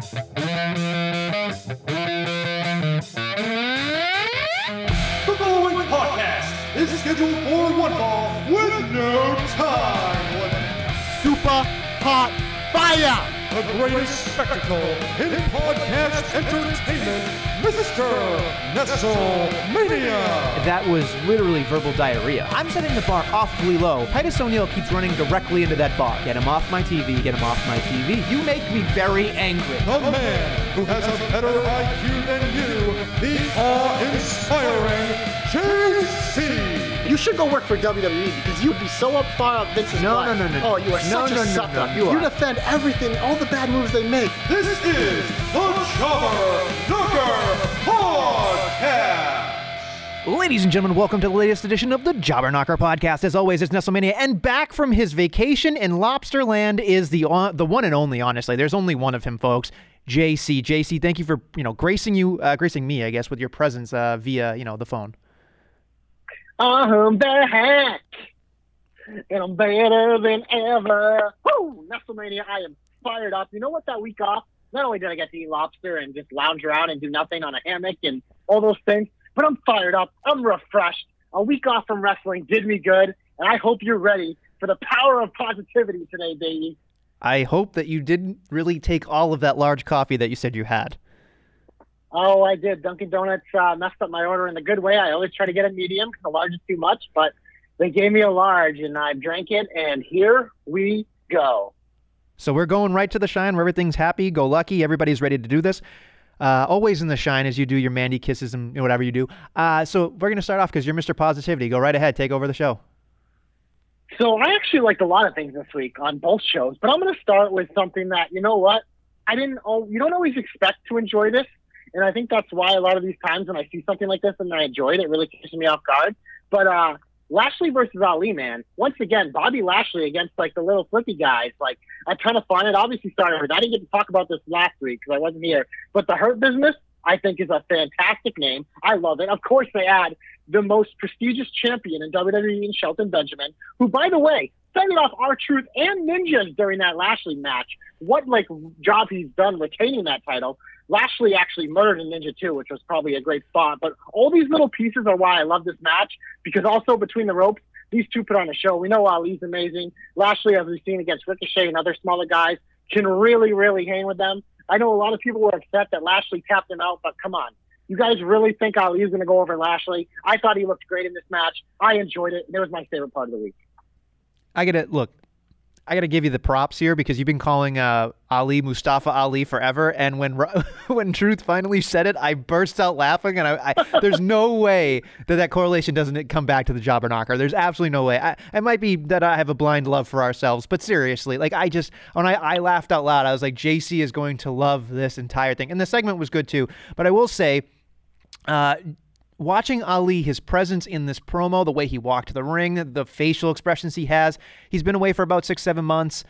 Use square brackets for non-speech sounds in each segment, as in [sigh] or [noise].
The following podcast is scheduled for one fall with no time limit. Super hot fire! The greatest spectacle in podcast entertainment, Mr. Nestlemania. That was literally verbal diarrhea. I'm setting the bar awfully low. Titus O'Neil keeps running directly into that bar. Get him off my TV, get him off my TV. You make me very angry. The man who has a better IQ than you, the awe-inspiring JC. You should go work for WWE because you'd be so up far up Vince's No, butt. no, no, no. Oh, you are No, such no, a no, sucker. no, you are. defend everything, all the bad moves they make. This is the Jobber Ladies and gentlemen, welcome to the latest edition of the Jobber Knocker podcast. As always, it's Nestlemania, and back from his vacation in Lobsterland is the uh, the one and only. Honestly, there's only one of him, folks. JC, JC, thank you for you know gracing you, uh, gracing me, I guess, with your presence uh, via you know the phone. I'm the hack, and I'm better than ever. Woo! Nestlemania, I am fired up. You know what? That week off, not only did I get to eat lobster and just lounge around and do nothing on a hammock and all those things, but I'm fired up. I'm refreshed. A week off from wrestling did me good, and I hope you're ready for the power of positivity today, baby. I hope that you didn't really take all of that large coffee that you said you had. Oh, I did. Dunkin' Donuts uh, messed up my order in the good way. I always try to get a medium because the large is too much, but they gave me a large, and I drank it, and here we go. So we're going right to the shine where everything's happy, go lucky, everybody's ready to do this. Uh, always in the shine as you do your Mandy kisses and whatever you do. Uh, so we're going to start off because you're Mr. Positivity. Go right ahead, take over the show. So I actually liked a lot of things this week on both shows, but I'm going to start with something that you know what I didn't. Oh, you don't always expect to enjoy this, and I think that's why a lot of these times when I see something like this and I enjoy it, it really catches me off guard. But uh, Lashley versus Ali, man. Once again, Bobby Lashley against like the little flippy guys, like a ton of fun. It obviously started I didn't get to talk about this last week because I wasn't here, but the Hurt Business. I think is a fantastic name. I love it. Of course, they add the most prestigious champion in WWE Shelton Benjamin, who, by the way, fended off R-Truth and ninjas during that Lashley match. What like job he's done retaining that title. Lashley actually murdered a ninja too, which was probably a great spot. But all these little pieces are why I love this match because also between the ropes, these two put on a show. We know Ali's amazing. Lashley, as we've seen against Ricochet and other smaller guys, can really, really hang with them. I know a lot of people were upset that Lashley tapped him out, but come on. You guys really think Ali is going to go over Lashley? I thought he looked great in this match. I enjoyed it. It was my favorite part of the week. I got to look. I got to give you the props here because you've been calling uh, Ali Mustafa Ali forever, and when [laughs] when Truth finally said it, I burst out laughing, and I, I there's no [laughs] way that that correlation doesn't come back to the jobber knocker. There's absolutely no way. I, it might be that I have a blind love for ourselves, but seriously, like I just when I, I laughed out loud, I was like, JC is going to love this entire thing, and the segment was good too. But I will say. Uh, watching Ali, his presence in this promo, the way he walked the ring, the facial expressions he has, he's been away for about six, seven months.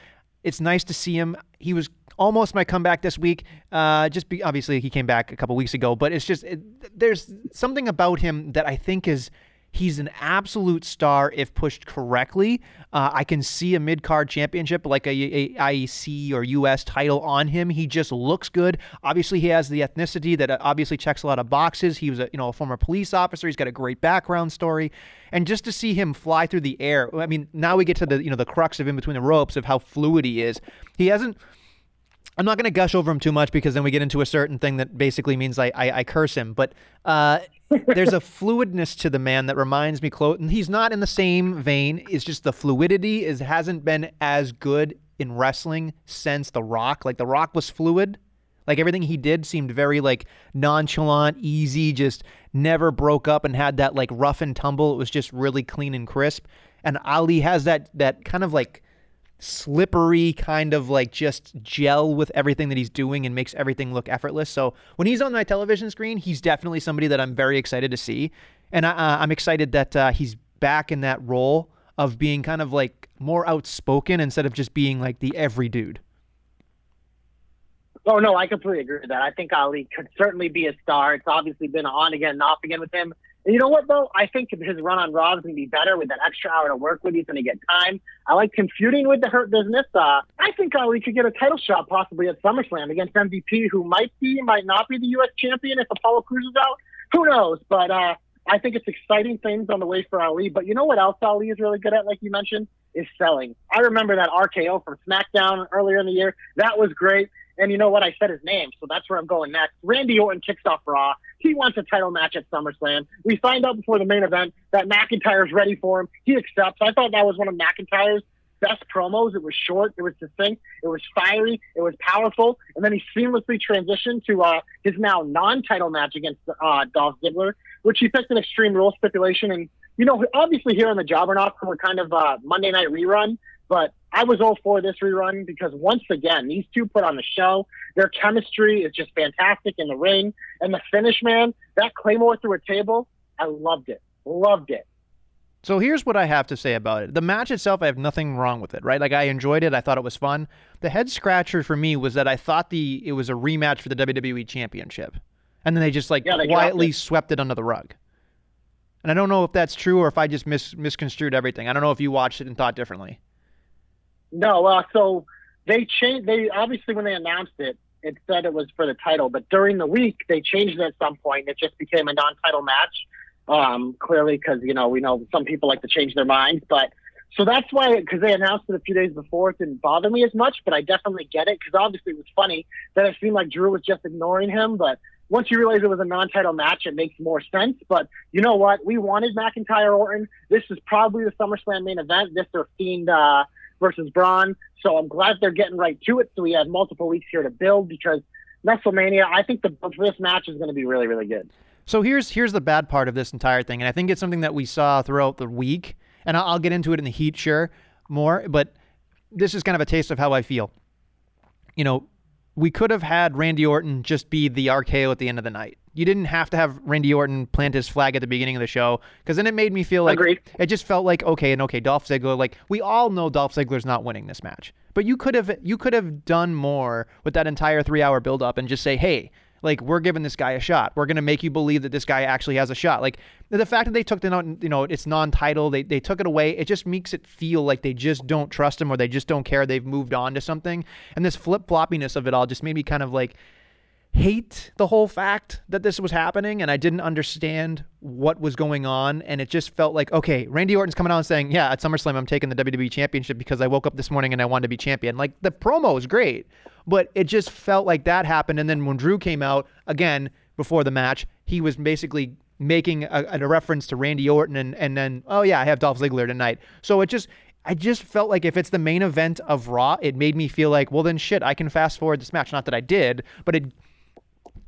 It's nice to see him. He was almost my comeback this week. Uh, just be, obviously he came back a couple weeks ago, but it's just it, there's something about him that I think is he's an absolute star if pushed correctly. Uh, I can see a mid card championship like a, a, IEC or US title on him. He just looks good. Obviously, he has the ethnicity that uh, obviously checks a lot of boxes. He was a you know a former police officer. He's got a great background story, and just to see him fly through the air. I mean, now we get to the you know the crux of in between the ropes of how fluid he is. He hasn't. I'm not going to gush over him too much because then we get into a certain thing that basically means I, I, I curse him. But uh, there's a [laughs] fluidness to the man that reminds me close. And he's not in the same vein. It's just the fluidity is hasn't been as good in wrestling since The Rock. Like The Rock was fluid. Like everything he did seemed very like nonchalant, easy, just never broke up and had that like rough and tumble. It was just really clean and crisp. And Ali has that that kind of like slippery kind of like just gel with everything that he's doing and makes everything look effortless. So when he's on my television screen, he's definitely somebody that I'm very excited to see, and I, uh, I'm excited that uh, he's back in that role of being kind of like more outspoken instead of just being like the every dude. Oh no, I completely agree with that. I think Ali could certainly be a star. It's obviously been on again and off again with him And you know what though? I think his run on Raw is going to be better with that extra hour to work with. He's going to get time. I like him feuding with the Hurt Business. Uh, I think Ali could get a title shot possibly at SummerSlam against MVP, who might be, might not be the U.S. champion if Apollo Crews is out. Who knows? But uh, I think it's exciting things on the way for Ali. But you know what else Ali is really good at, like you mentioned, is selling. I remember that RKO from SmackDown earlier in the year. That was great. And you know what? I said his name, so that's where I'm going next. Randy Orton kicks off Raw. He wants a title match at SummerSlam. We find out before the main event that McIntyre's ready for him. He accepts. I thought that was one of McIntyre's best promos. It was short, it was succinct, it was fiery, it was powerful, and then he seamlessly transitioned to uh, his now non-title match against uh, Dolph Ziggler, which he picked an Extreme Rules stipulation. And you know, obviously here on the Jobberknock, we're kind of uh, Monday Night Rerun, but I was all for this rerun because once again, these two put on the show. Their chemistry is just fantastic in the ring. And the finish, man, that Claymore through a table, I loved it. Loved it. So here's what I have to say about it. The match itself, I have nothing wrong with it, right? Like I enjoyed it. I thought it was fun. The head scratcher for me was that I thought the it was a rematch for the WWE Championship, and then they just like Yeah, they quietly it. swept it under the rug. And I don't know if that's true or if I just mis- misconstrued everything. I don't know if you watched it and thought differently. No, uh, so they changed. They obviously when they announced it, it said it was for the title, but during the week they changed it at some point. It just became a non-title match. Um, clearly, because you know we know some people like to change their minds, but so that's why because they announced it a few days before, it didn't bother me as much. But I definitely get it because obviously it was funny that it seemed like Drew was just ignoring him, but. Once you realize it was a non-title match, it makes more sense. But you know what? We wanted McIntyre Orton. This is probably the SummerSlam main event. This or Fiend uh, versus Braun. So I'm glad they're getting right to it. So we have multiple weeks here to build because WrestleMania. I think the this match is going to be really, really good. So here's here's the bad part of this entire thing, and I think it's something that we saw throughout the week, and I'll, I'll get into it in the heat, sure, more. But this is kind of a taste of how I feel. You know, we could have had Randy Orton just be the RKO at the end of the night. You didn't have to have Randy Orton plant his flag at the beginning of the show because then it made me feel like Agreed. it just felt like okay and okay Dolph Ziggler like we all know Dolph Ziggler's not winning this match. But you could have you could have done more with that entire 3-hour build up and just say, "Hey, like we're giving this guy a shot. We're going to make you believe that this guy actually has a shot." Like the fact that they took the you know, it's non-title, they they took it away, it just makes it feel like they just don't trust him or they just don't care. They've moved on to something. And this flip-floppiness of it all just made me kind of like hate the whole fact that this was happening and I didn't understand what was going on and it just felt like okay Randy Orton's coming out and saying yeah at SummerSlam I'm taking the WWE championship because I woke up this morning and I wanted to be champion like the promo was great but it just felt like that happened and then when Drew came out again before the match he was basically making a, a reference to Randy Orton and and then oh yeah I have Dolph Ziggler tonight so it just I just felt like if it's the main event of Raw, it made me feel like, well, then shit, I can fast forward this match. Not that I did, but it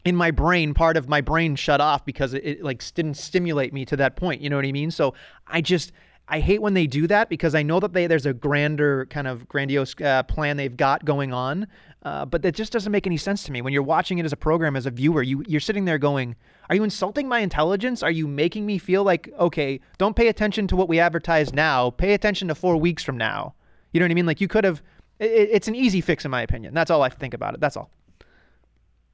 in my brain, part of my brain shut off because it, it like didn't stimulate me to that point. You know what I mean? So I just I hate when they do that because I know that they there's a grander kind of grandiose uh, plan they've got going on, uh, but that just doesn't make any sense to me. When you're watching it as a program as a viewer, you you're sitting there going, "Are you insulting my intelligence? Are you making me feel like okay, don't pay attention to what we advertise now. Pay attention to four weeks from now." You know what I mean? Like you could have. It, it's an easy fix in my opinion. That's all I think about it. That's all.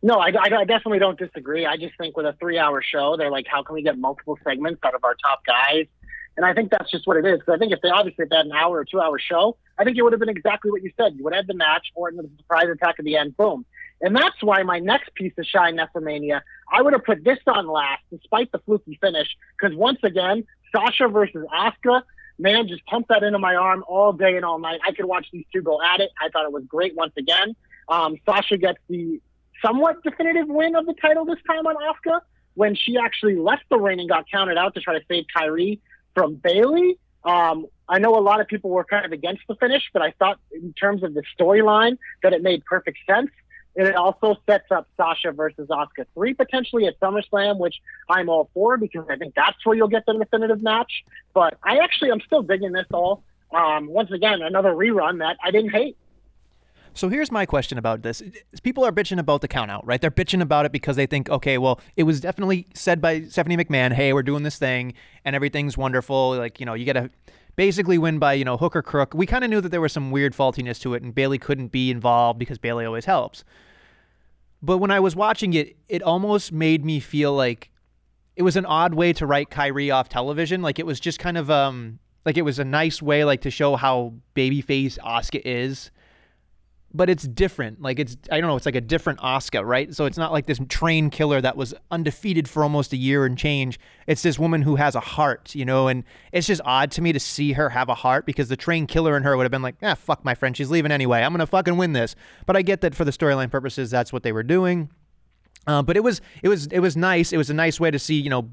No, I, I, definitely don't disagree. I just think with a three-hour show, they're like, how can we get multiple segments out of our top guys? And I think that's just what it is. Because I think if they obviously had an hour or two-hour show, I think it would have been exactly what you said. You would have had the match, or the surprise attack at the end, boom. And that's why my next piece of shine WrestleMania, I would have put this on last, despite the fluky finish. Because once again, Sasha versus Asuka, man, just pump that into my arm all day and all night. I could watch these two go at it. I thought it was great once again. Um, Sasha gets the somewhat definitive win of the title this time on Asuka when she actually left the ring and got counted out to try to save Kairi from Bayley. Um, I know a lot of people were kind of against the finish, but I thought in terms of the storyline that it made perfect sense. And it also sets up Sasha versus Asuka 3 potentially at SummerSlam, which I'm all for because I think that's where you'll get the definitive match. But I actually, I'm still digging this all. Um, once again, another rerun that I didn't hate. So here's my question about this. People are bitching about the count out, right? They're bitching about it because they think, okay, well, it was definitely said by Stephanie McMahon, hey, we're doing this thing and everything's wonderful. Like, you know, you got to basically win by, you know, hook or crook. We kind of knew that there was some weird faultiness to it and Bayley couldn't be involved because Bayley always helps. But when I was watching it, it almost made me feel like it was an odd way to write Kairi off television. Like it was just kind of um like it was a nice way like to show how babyface Asuka is but it's different. Like it's I don't know, it's like a different Asuka, right? So it's not like this train killer that was undefeated for almost a year and change. It's this woman who has a heart, you know, and it's just odd to me to see her have a heart because the train killer in her would have been like, ah, fuck my friend, she's leaving anyway. I'm gonna fucking win this. But I get that for the storyline purposes, that's what they were doing. Uh, but it was it was it was nice. It was a nice way to see, you know,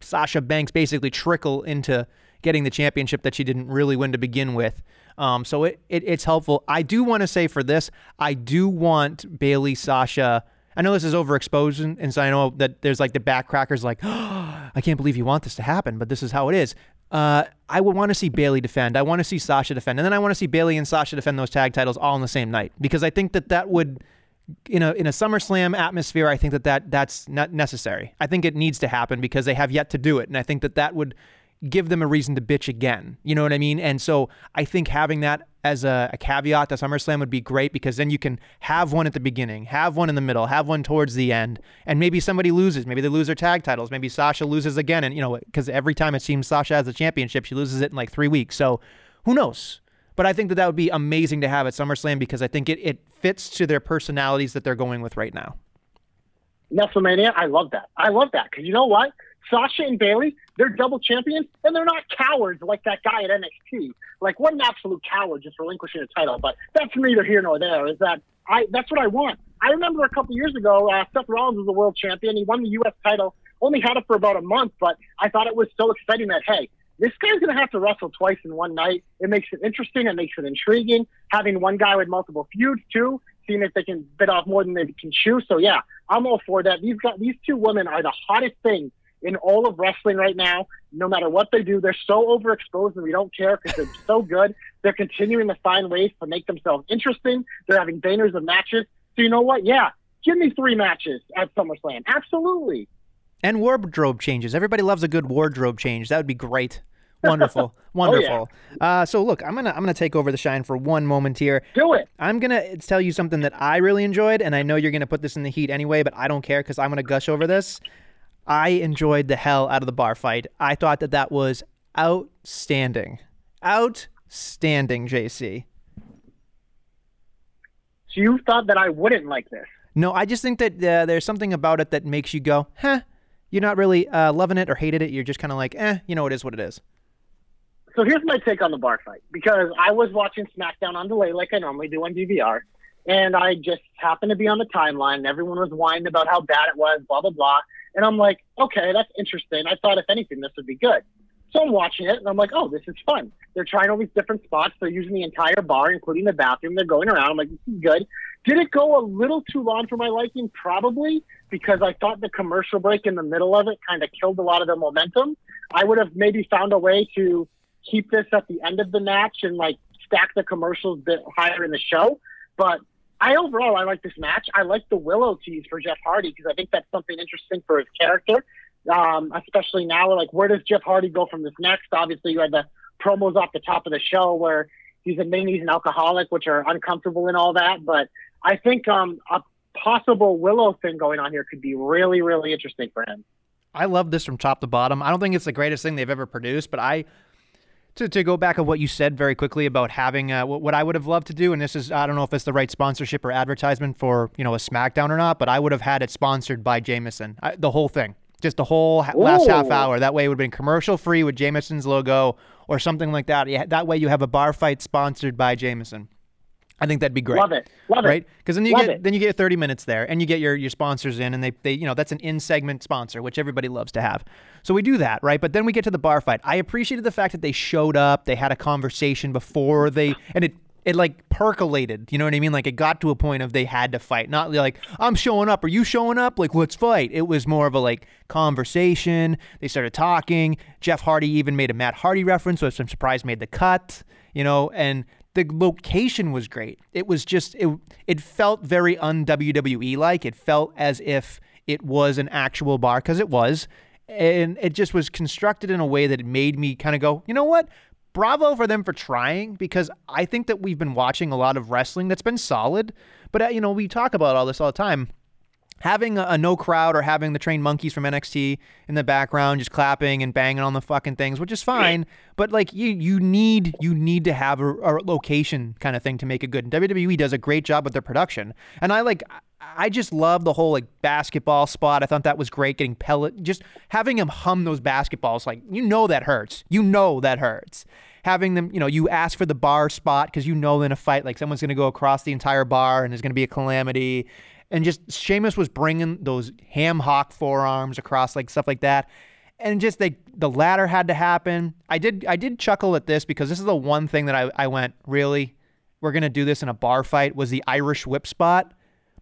Sasha Banks basically trickle into getting the championship that she didn't really win to begin with. Um, so it, it it's helpful. I do want to say for this, I do want Bayley Sasha. I know this is overexposing, and so I know that there's like the backcrackers like, oh, [gasps] I can't believe you want this to happen, but this is how it is. Uh, I would want to see Bayley defend. I want to see Sasha defend, and then I want to see Bayley and Sasha defend those tag titles all in the same night because I think that that would in a in a SummerSlam atmosphere, I think that, that that's not necessary. I think it needs to happen because they have yet to do it, and I think that that would give them a reason to bitch again. You know what I mean? And so I think having that as a, a, caveat to SummerSlam would be great because then you can have one at the beginning, have one in the middle, have one towards the end, and maybe somebody loses. Maybe they lose their tag titles. Maybe Sasha loses again, and you know, because every time it seems Sasha has the championship, she loses it in like three weeks. So who knows? But I think that that would be amazing to have at SummerSlam because I think it, it fits to their personalities that they're going with right now. WrestleMania, I love that. I love that because you know what? Sasha and Bayley, they're double champions, and they're not cowards like that guy at NXT. Like, what an absolute coward just relinquishing a title. But that's neither here nor there. Is that I? That's what I want. I remember a couple years ago, uh, Seth Rollins was the world champion. He won the U.S. title. Only had it for about a month, but I thought it was so exciting that hey, this guy's going to have to wrestle twice in one night. It makes it interesting. It makes it intriguing. Having one guy with multiple feuds too, seeing if they can bit off more than they can chew. So yeah, I'm all for that. These got these two women are the hottest thing in all of wrestling right now. No matter what they do, they're so overexposed and we don't care because they're so good. They're continuing to find ways to make themselves interesting. They're having bangers of matches. So you know what? Yeah, give me three matches at SummerSlam. Absolutely. And wardrobe changes. Everybody loves a good wardrobe change. That would be great. Wonderful, wonderful. [laughs] Oh, yeah. uh, so look, I'm gonna I'm gonna take over the shine for one moment here. Do it. I'm gonna tell you something that I really enjoyed, and I know you're gonna put this in the heat anyway, but I don't care because I'm gonna gush over this. I enjoyed the hell out of the bar fight. I thought that that was outstanding. Outstanding, JC. So you thought that I wouldn't like this? No, I just think that uh, there's something about it that makes you go, huh? You're not really uh, loving it or hated it. You're just kind of like, eh, you know, it is what it is. So here's my take on the bar fight because I was watching SmackDown on delay like I normally do on DVR, and I just happened to be on the timeline. And everyone was whining about how bad it was, blah blah blah. And I'm like, okay, that's interesting. I thought, if anything, this would be good. So I'm watching it, and I'm like, oh, this is fun. They're trying all these different spots. They're using the entire bar, including the bathroom. They're going around. I'm like, this is good. Did it go a little too long for my liking? Probably, because I thought the commercial break in the middle of it kind of killed a lot of the momentum. I would have maybe found a way to keep this at the end of the match and like stack the commercials a bit higher in the show. But I overall I like this match. I like the Willow tease for Jeff Hardy because I think that's something interesting for his character. Um, especially now, like where does Jeff Hardy go from this next? Obviously, you had the promos off the top of the show where he's admitting he's an alcoholic, which are uncomfortable and all that. But I think um, a possible Willow thing going on here could be really, really interesting for him. I love this from top to bottom. I don't think it's the greatest thing they've ever produced, but I to, to go back of what you said very quickly about having uh, what, what I would have loved to do, and this is I don't know if it's the right sponsorship or advertisement for you know a SmackDown or not, but I would have had it sponsored by Jameson, I, the whole thing, just the whole ha- last half hour. That way it would have been commercial free with Jameson's logo or something like that. Yeah, that way you have a bar fight sponsored by Jameson. I think that'd be great. Love it. Love it. right? Because then you Love get it. then you get 30 minutes there, and you get your your sponsors in, and they they you know that's an in segment sponsor, which everybody loves to have. So we do that, right? But then we get to the bar fight. I appreciated the fact that they showed up, they had a conversation before they, and it it like percolated. You know what I mean? Like it got to a point of they had to fight, not like I'm showing up, are you showing up? Like let's fight. It was more of a like conversation. They started talking. Jeff Hardy even made a Matt Hardy reference, which I'm surprised made the cut. You know, and the location was great. It was just it it felt very un WWE like. It felt as if it was an actual bar because it was, and it just was constructed in a way that it made me kind of go, you know what? Bravo for them for trying because I think that we've been watching a lot of wrestling that's been solid, but uh, you know we talk about all this all the time. Having a, a, no crowd or having the trained monkeys from NXT in the background just clapping and banging on the fucking things, which is fine. But like you, you need you need to have a, a location kind of thing to make it good. And WWE does a great job with their production, and I like. I just love the whole like basketball spot. I thought that was great. Getting pellet, just having him hum those basketballs, like you know that hurts. You know that hurts. Having them, you know, you ask for the bar spot because you know in a fight, like someone's going to go across the entire bar and there's going to be a calamity and just Sheamus was bringing those ham hock forearms across like stuff like that, and just like the ladder had to happen. I did I did chuckle at this because this is the one thing that I I went really we're gonna do this in a bar fight was the Irish whip spot,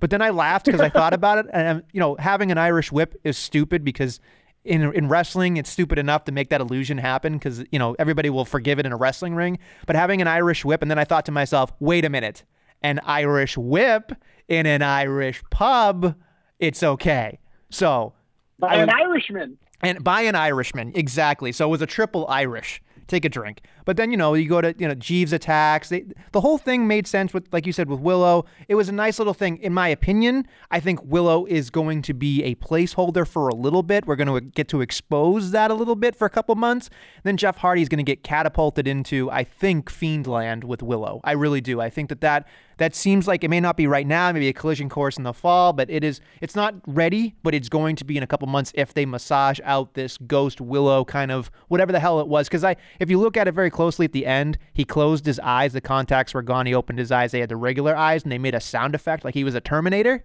but then I laughed because I thought [laughs] about it and um, you know having an Irish whip is stupid because. In, in wrestling, it's stupid enough to make that illusion happen because you know everybody will forgive it in a wrestling ring. But having an Irish whip, and then I thought to myself, wait a minute, an Irish whip in an Irish pub, it's okay. So by an Irishman. And by an Irishman, exactly. So it was a triple Irish take a drink. But then you know you go to you know Jeeves attacks. They, the whole thing made sense with like you said with Willow. It was a nice little thing. In my opinion, I think Willow is going to be a placeholder for a little bit. We're going to get to expose that a little bit for a couple months. Then Jeff Hardy is going to get catapulted into I think Fiendland with Willow. I really do. I think that that that seems like it may not be right now, maybe a collision course in the fall, but it is it's not ready, but it's going to be in a couple months if they massage out this ghost willow kind of whatever the hell it was. Because I if you look at it very closely at the end, he closed his eyes, the contacts were gone, he opened his eyes, they had the regular eyes, and they made a sound effect like he was a Terminator.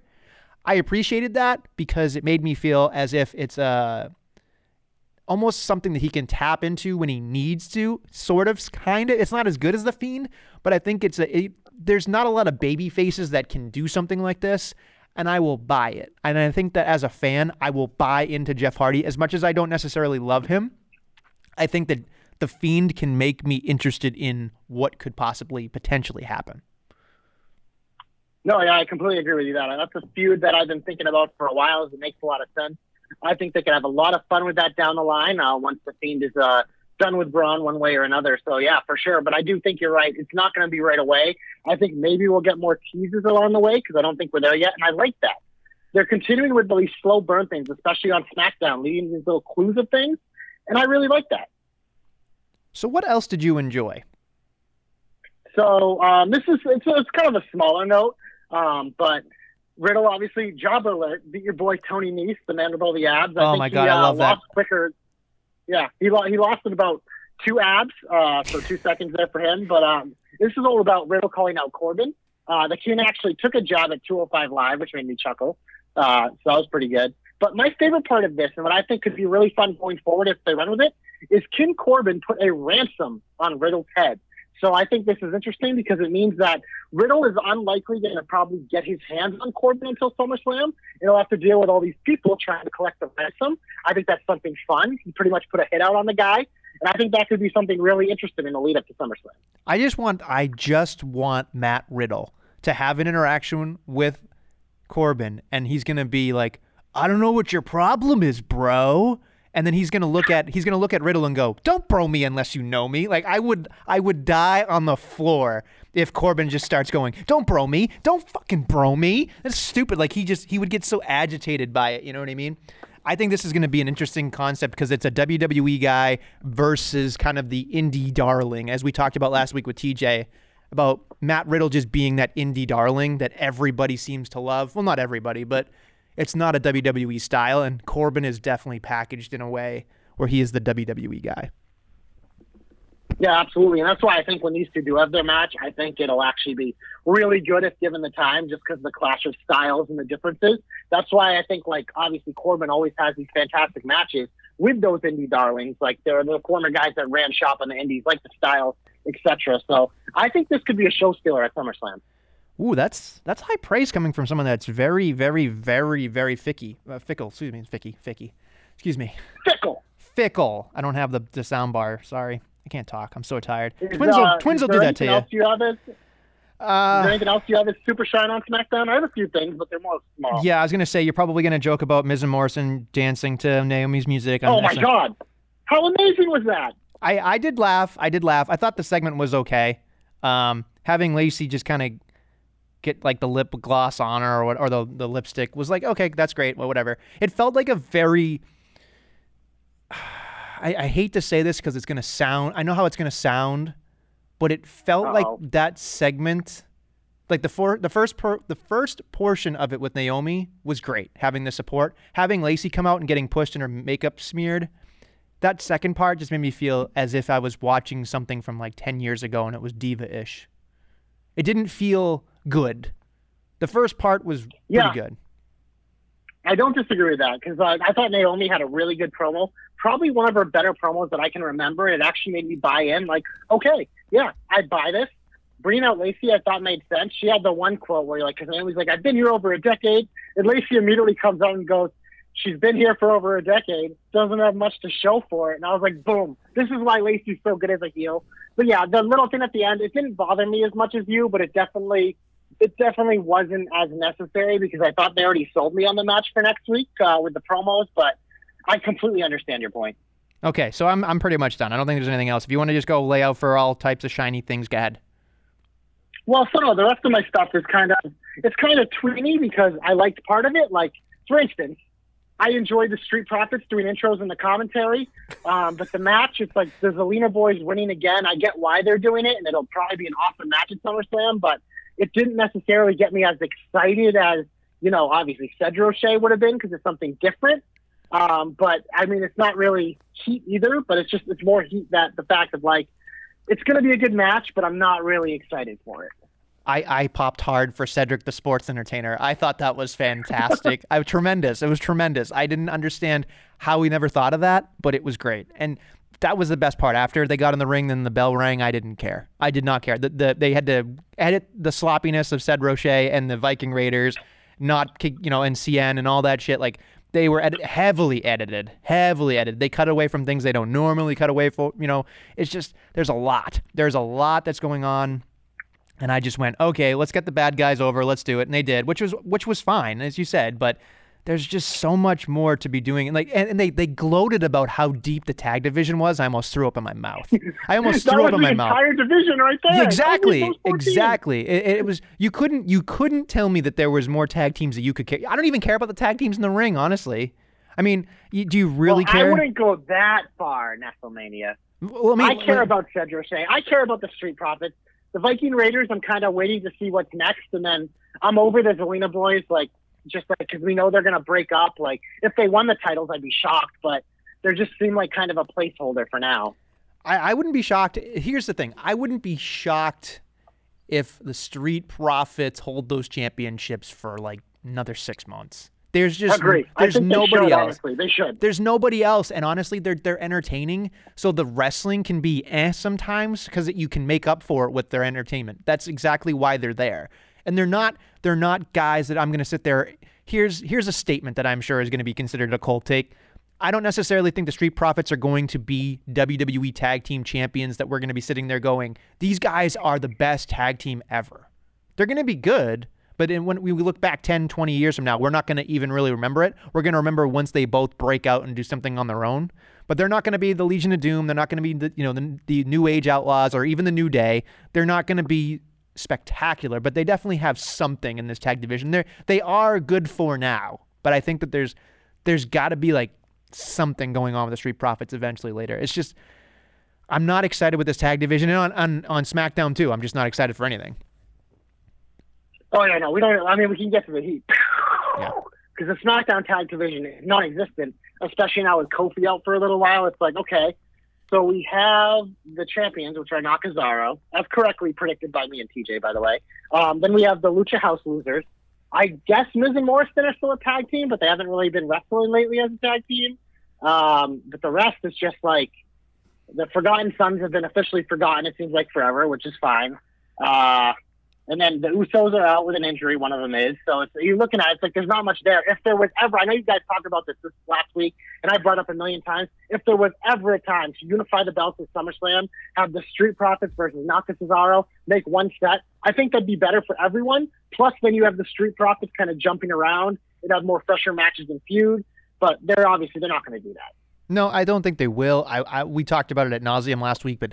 I appreciated that because it made me feel as if it's a almost something that he can tap into when he needs to, sort of, kind of. It's not as good as the Fiend, but I think it's a. It, there's not a lot of baby faces that can do something like this, and I will buy it. And I think that as a fan, I will buy into Jeff Hardy as much as I don't necessarily love him. I think that the Fiend can make me interested in what could possibly potentially happen. No, yeah, I completely agree with you. That that's a feud that I've been thinking about for a while. It makes a lot of sense. I think they could have a lot of fun with that down the line uh, once the Fiend is uh, done with Braun one way or another. So yeah, for sure. But I do think you're right. It's not going to be right away. I think maybe we'll get more teases along the way because I don't think we're there yet, and I like that. They're continuing with these slow burn things, especially on SmackDown, leading these little clues of things, and I really like that. So, what else did you enjoy? So um, this is it's, it's kind of a smaller note, um, but Riddle obviously job alert beat your boy Tony Nese, the man with all the abs. I oh my god, he, uh, I love lost that. Quicker, yeah, he lo- he lost in about two abs, uh, so two seconds there for him. But um, this is all about Riddle calling out Corbin. Uh, the King actually took a job at 205 Live, which made me chuckle. Uh, so that was pretty good. But my favorite part of this, and what I think could be really fun going forward if they run with it, is King Corbin put a ransom on Riddle's head. So I think this is interesting because it means that Riddle is unlikely going to probably get his hands on Corbin until SummerSlam. And he'll have to deal with all these people trying to collect the ransom. I think that's something fun. He pretty much put a hit out on the guy. And I think that could be something really interesting in the lead up to SummerSlam. I just want I just want Matt Riddle to have an interaction with Corbin and he's going to be like, "I don't know what your problem is, bro." And then he's gonna look at he's gonna look at Riddle and go, "Don't bro me unless you know me." Like I would I would die on the floor if Corbin just starts going, "Don't bro me, don't fucking bro me." That's stupid. Like he just he would get so agitated by it. You know what I mean? I think this is going to be an interesting concept because it's a WWE guy versus kind of the indie darling, as we talked about last week with TJ about Matt Riddle just being that indie darling that everybody seems to love. Well, not everybody, but it's not a WWE style, and Corbin is definitely packaged in a way where he is the WWE guy. Yeah, absolutely, and that's why I think when these two do have their match, I think it'll actually be really good if given the time, just because of the clash of styles and the differences. That's why I think, like, obviously Corbin always has these fantastic matches with those indie darlings, like they're the former guys that ran shop on the indies, like the styles, etc. So I think this could be a show stealer at SummerSlam. Ooh, that's that's high praise coming from someone that's very, very, very, very ficky, uh, fickle. Excuse me, ficky, ficky. Excuse me. Fickle. Fickle. I don't have the, the sound bar. Sorry, I can't talk. I'm so tired. Is, twins will, uh, twins will do that to you. You have it? Uh, is there anything else you have? Is super shine on SmackDown? I have a few things, but they're more small. Yeah, I was gonna say you're probably gonna joke about Miz and Morrison dancing to Naomi's music. Oh my god, how amazing was that? I I did laugh. I did laugh. I thought the segment was okay. Um, having Lacey just kind of get like the lip gloss on her or what, or the the lipstick was like, okay, that's great, well, whatever. It felt like a very. [sighs] I, I hate to say this because it's gonna sound. I know how it's gonna sound, but it felt Uh-oh. like oh. that segment, like the for, the first per, the first portion of it with Naomi was great, having the support, having Lacey come out and getting pushed and her makeup smeared. That second part just made me feel as if I was watching something from like ten years ago and it was diva-ish. It didn't feel good. The first part was pretty Yeah. good. I don't disagree with that because uh, I thought Naomi had a really good promo. Probably one of her better promos that I can remember. It actually made me buy in. Like, okay, yeah, I buy this. Bringing out Lacey, I thought made sense. She had the one quote where you're like, because Naomi's like, I've been here over a decade, and Lacey immediately comes out and goes, she's been here for over a decade, doesn't have much to show for it. And I was like, boom, this is why Lacey's so good as a heel. But yeah, the little thing at the end, it didn't bother me as much as you, but it definitely, it definitely wasn't as necessary because I thought they already sold me on the match for next week uh, with the promos. But I completely understand your point. Okay, so I'm I'm pretty much done. I don't think there's anything else. If you want to just go lay out for all types of shiny things, go ahead. Well, so no, the rest of my stuff is kind of it's kind of tweeny because I liked part of it. Like for instance, I enjoyed the Street Profits doing intros in the commentary, um, but the match it's like the Zelina boys winning again. I get why they're doing it, and it'll probably be an awesome match at SummerSlam, but it didn't necessarily get me as excited as you know, obviously Cedro Shea would have been because it's something different. Um, but I mean, it's not really heat either, but it's just it's more heat that the fact of like it's going to be a good match, but I'm not really excited for it. I, I popped hard for Cedric the Sports Entertainer. I thought that was fantastic. [laughs] I was tremendous. It was tremendous. I didn't understand how we never thought of that, but it was great. And that was the best part. After they got in the ring, then the bell rang. I didn't care. I did not care. The, the, they had to edit the sloppiness of Ced Roche and the Viking Raiders, not you know, and CN and all that shit. Like they were edit- heavily edited, heavily edited. They cut away from things they don't normally cut away for. You know, it's just there's a lot. There's a lot that's going on. And I just went, okay, let's get the bad guys over. Let's do it. And they did, which was which was fine, as you said. But there's just so much more to be doing. And like, and, and they they gloated about how deep the tag division was. I almost threw up in my mouth. [laughs] I almost threw up in my mouth. entire division right there. Exactly, That was those 14. exactly. It, it was you couldn't you couldn't tell me that there was more tag teams that you could care. I don't even care about the tag teams in the ring, honestly. I mean, you, do you really well, care? I wouldn't go that far, Nestlemania. Well, I care about Cedro Shea. I care about the Street Profits. The Viking Raiders, I'm kind of waiting to see what's next, and then I'm over the Zelina boys. Like, just like because we know they're gonna break up. Like, if they won the titles, I'd be shocked, but they just seem like kind of a placeholder for now. I, I wouldn't be shocked. Here's the thing: I wouldn't be shocked if the Street Profits hold those championships for like another six months. There's just Agree. I there's nobody should, else. Honestly, they should. There's nobody else, and honestly, they're they're entertaining. So the wrestling can be eh sometimes because you can make up for it with their entertainment. That's exactly why they're there, and they're not they're not guys that I'm going to sit there. Here's here's a statement that I'm sure is going to be considered a cold take. I don't necessarily think the Street Profits are going to be WWE Tag Team Champions that we're going to be sitting there going, these guys are the best tag team ever. They're going to be good, but when we look back 10, 20 years from now, we're not going to even really remember it. We're going to remember once they both break out and do something on their own. But they're not going to be the Legion of Doom. They're not going to be the you know the, the New Age Outlaws or even the New Day. They're not going to be spectacular, but they definitely have something in this tag division. They they are good for now, but I think that there's there's got to be like something going on with the Street Profits eventually later. It's just I'm not excited with this tag division and on on, on SmackDown too. I'm just not excited for anything. Oh yeah, no, we don't. I mean, we can get to the heat. Yeah. [laughs] Because the SmackDown tag division is non-existent, especially now with Kofi out for a little while. It's like, okay, so we have the champions, which are Nakazaro, as correctly predicted by me and TJ, by the way. Um, then we have the Lucha House losers. I guess Miz and Morrison are still a tag team, but they haven't really been wrestling lately as a tag team. Um, but the rest is just like the Forgotten Sons have been officially forgotten. It seems like forever, which is fine. Uh, and then the Usos are out with an injury. One of them is. So you're looking at it, it's like there's not much there. If there was ever, I know you guys talked about this, this last week, and I brought up a million times. If there was ever a time to unify the belts at SummerSlam, have the Street Profits versus Naka Cesaro, make one set, I think that'd be better for everyone. Plus, then you have the Street Profits kind of jumping around. It have more fresher matches and feud. But they're obviously they're not going to do that. No, I don't think they will. I, I we talked about it at nauseum last week, but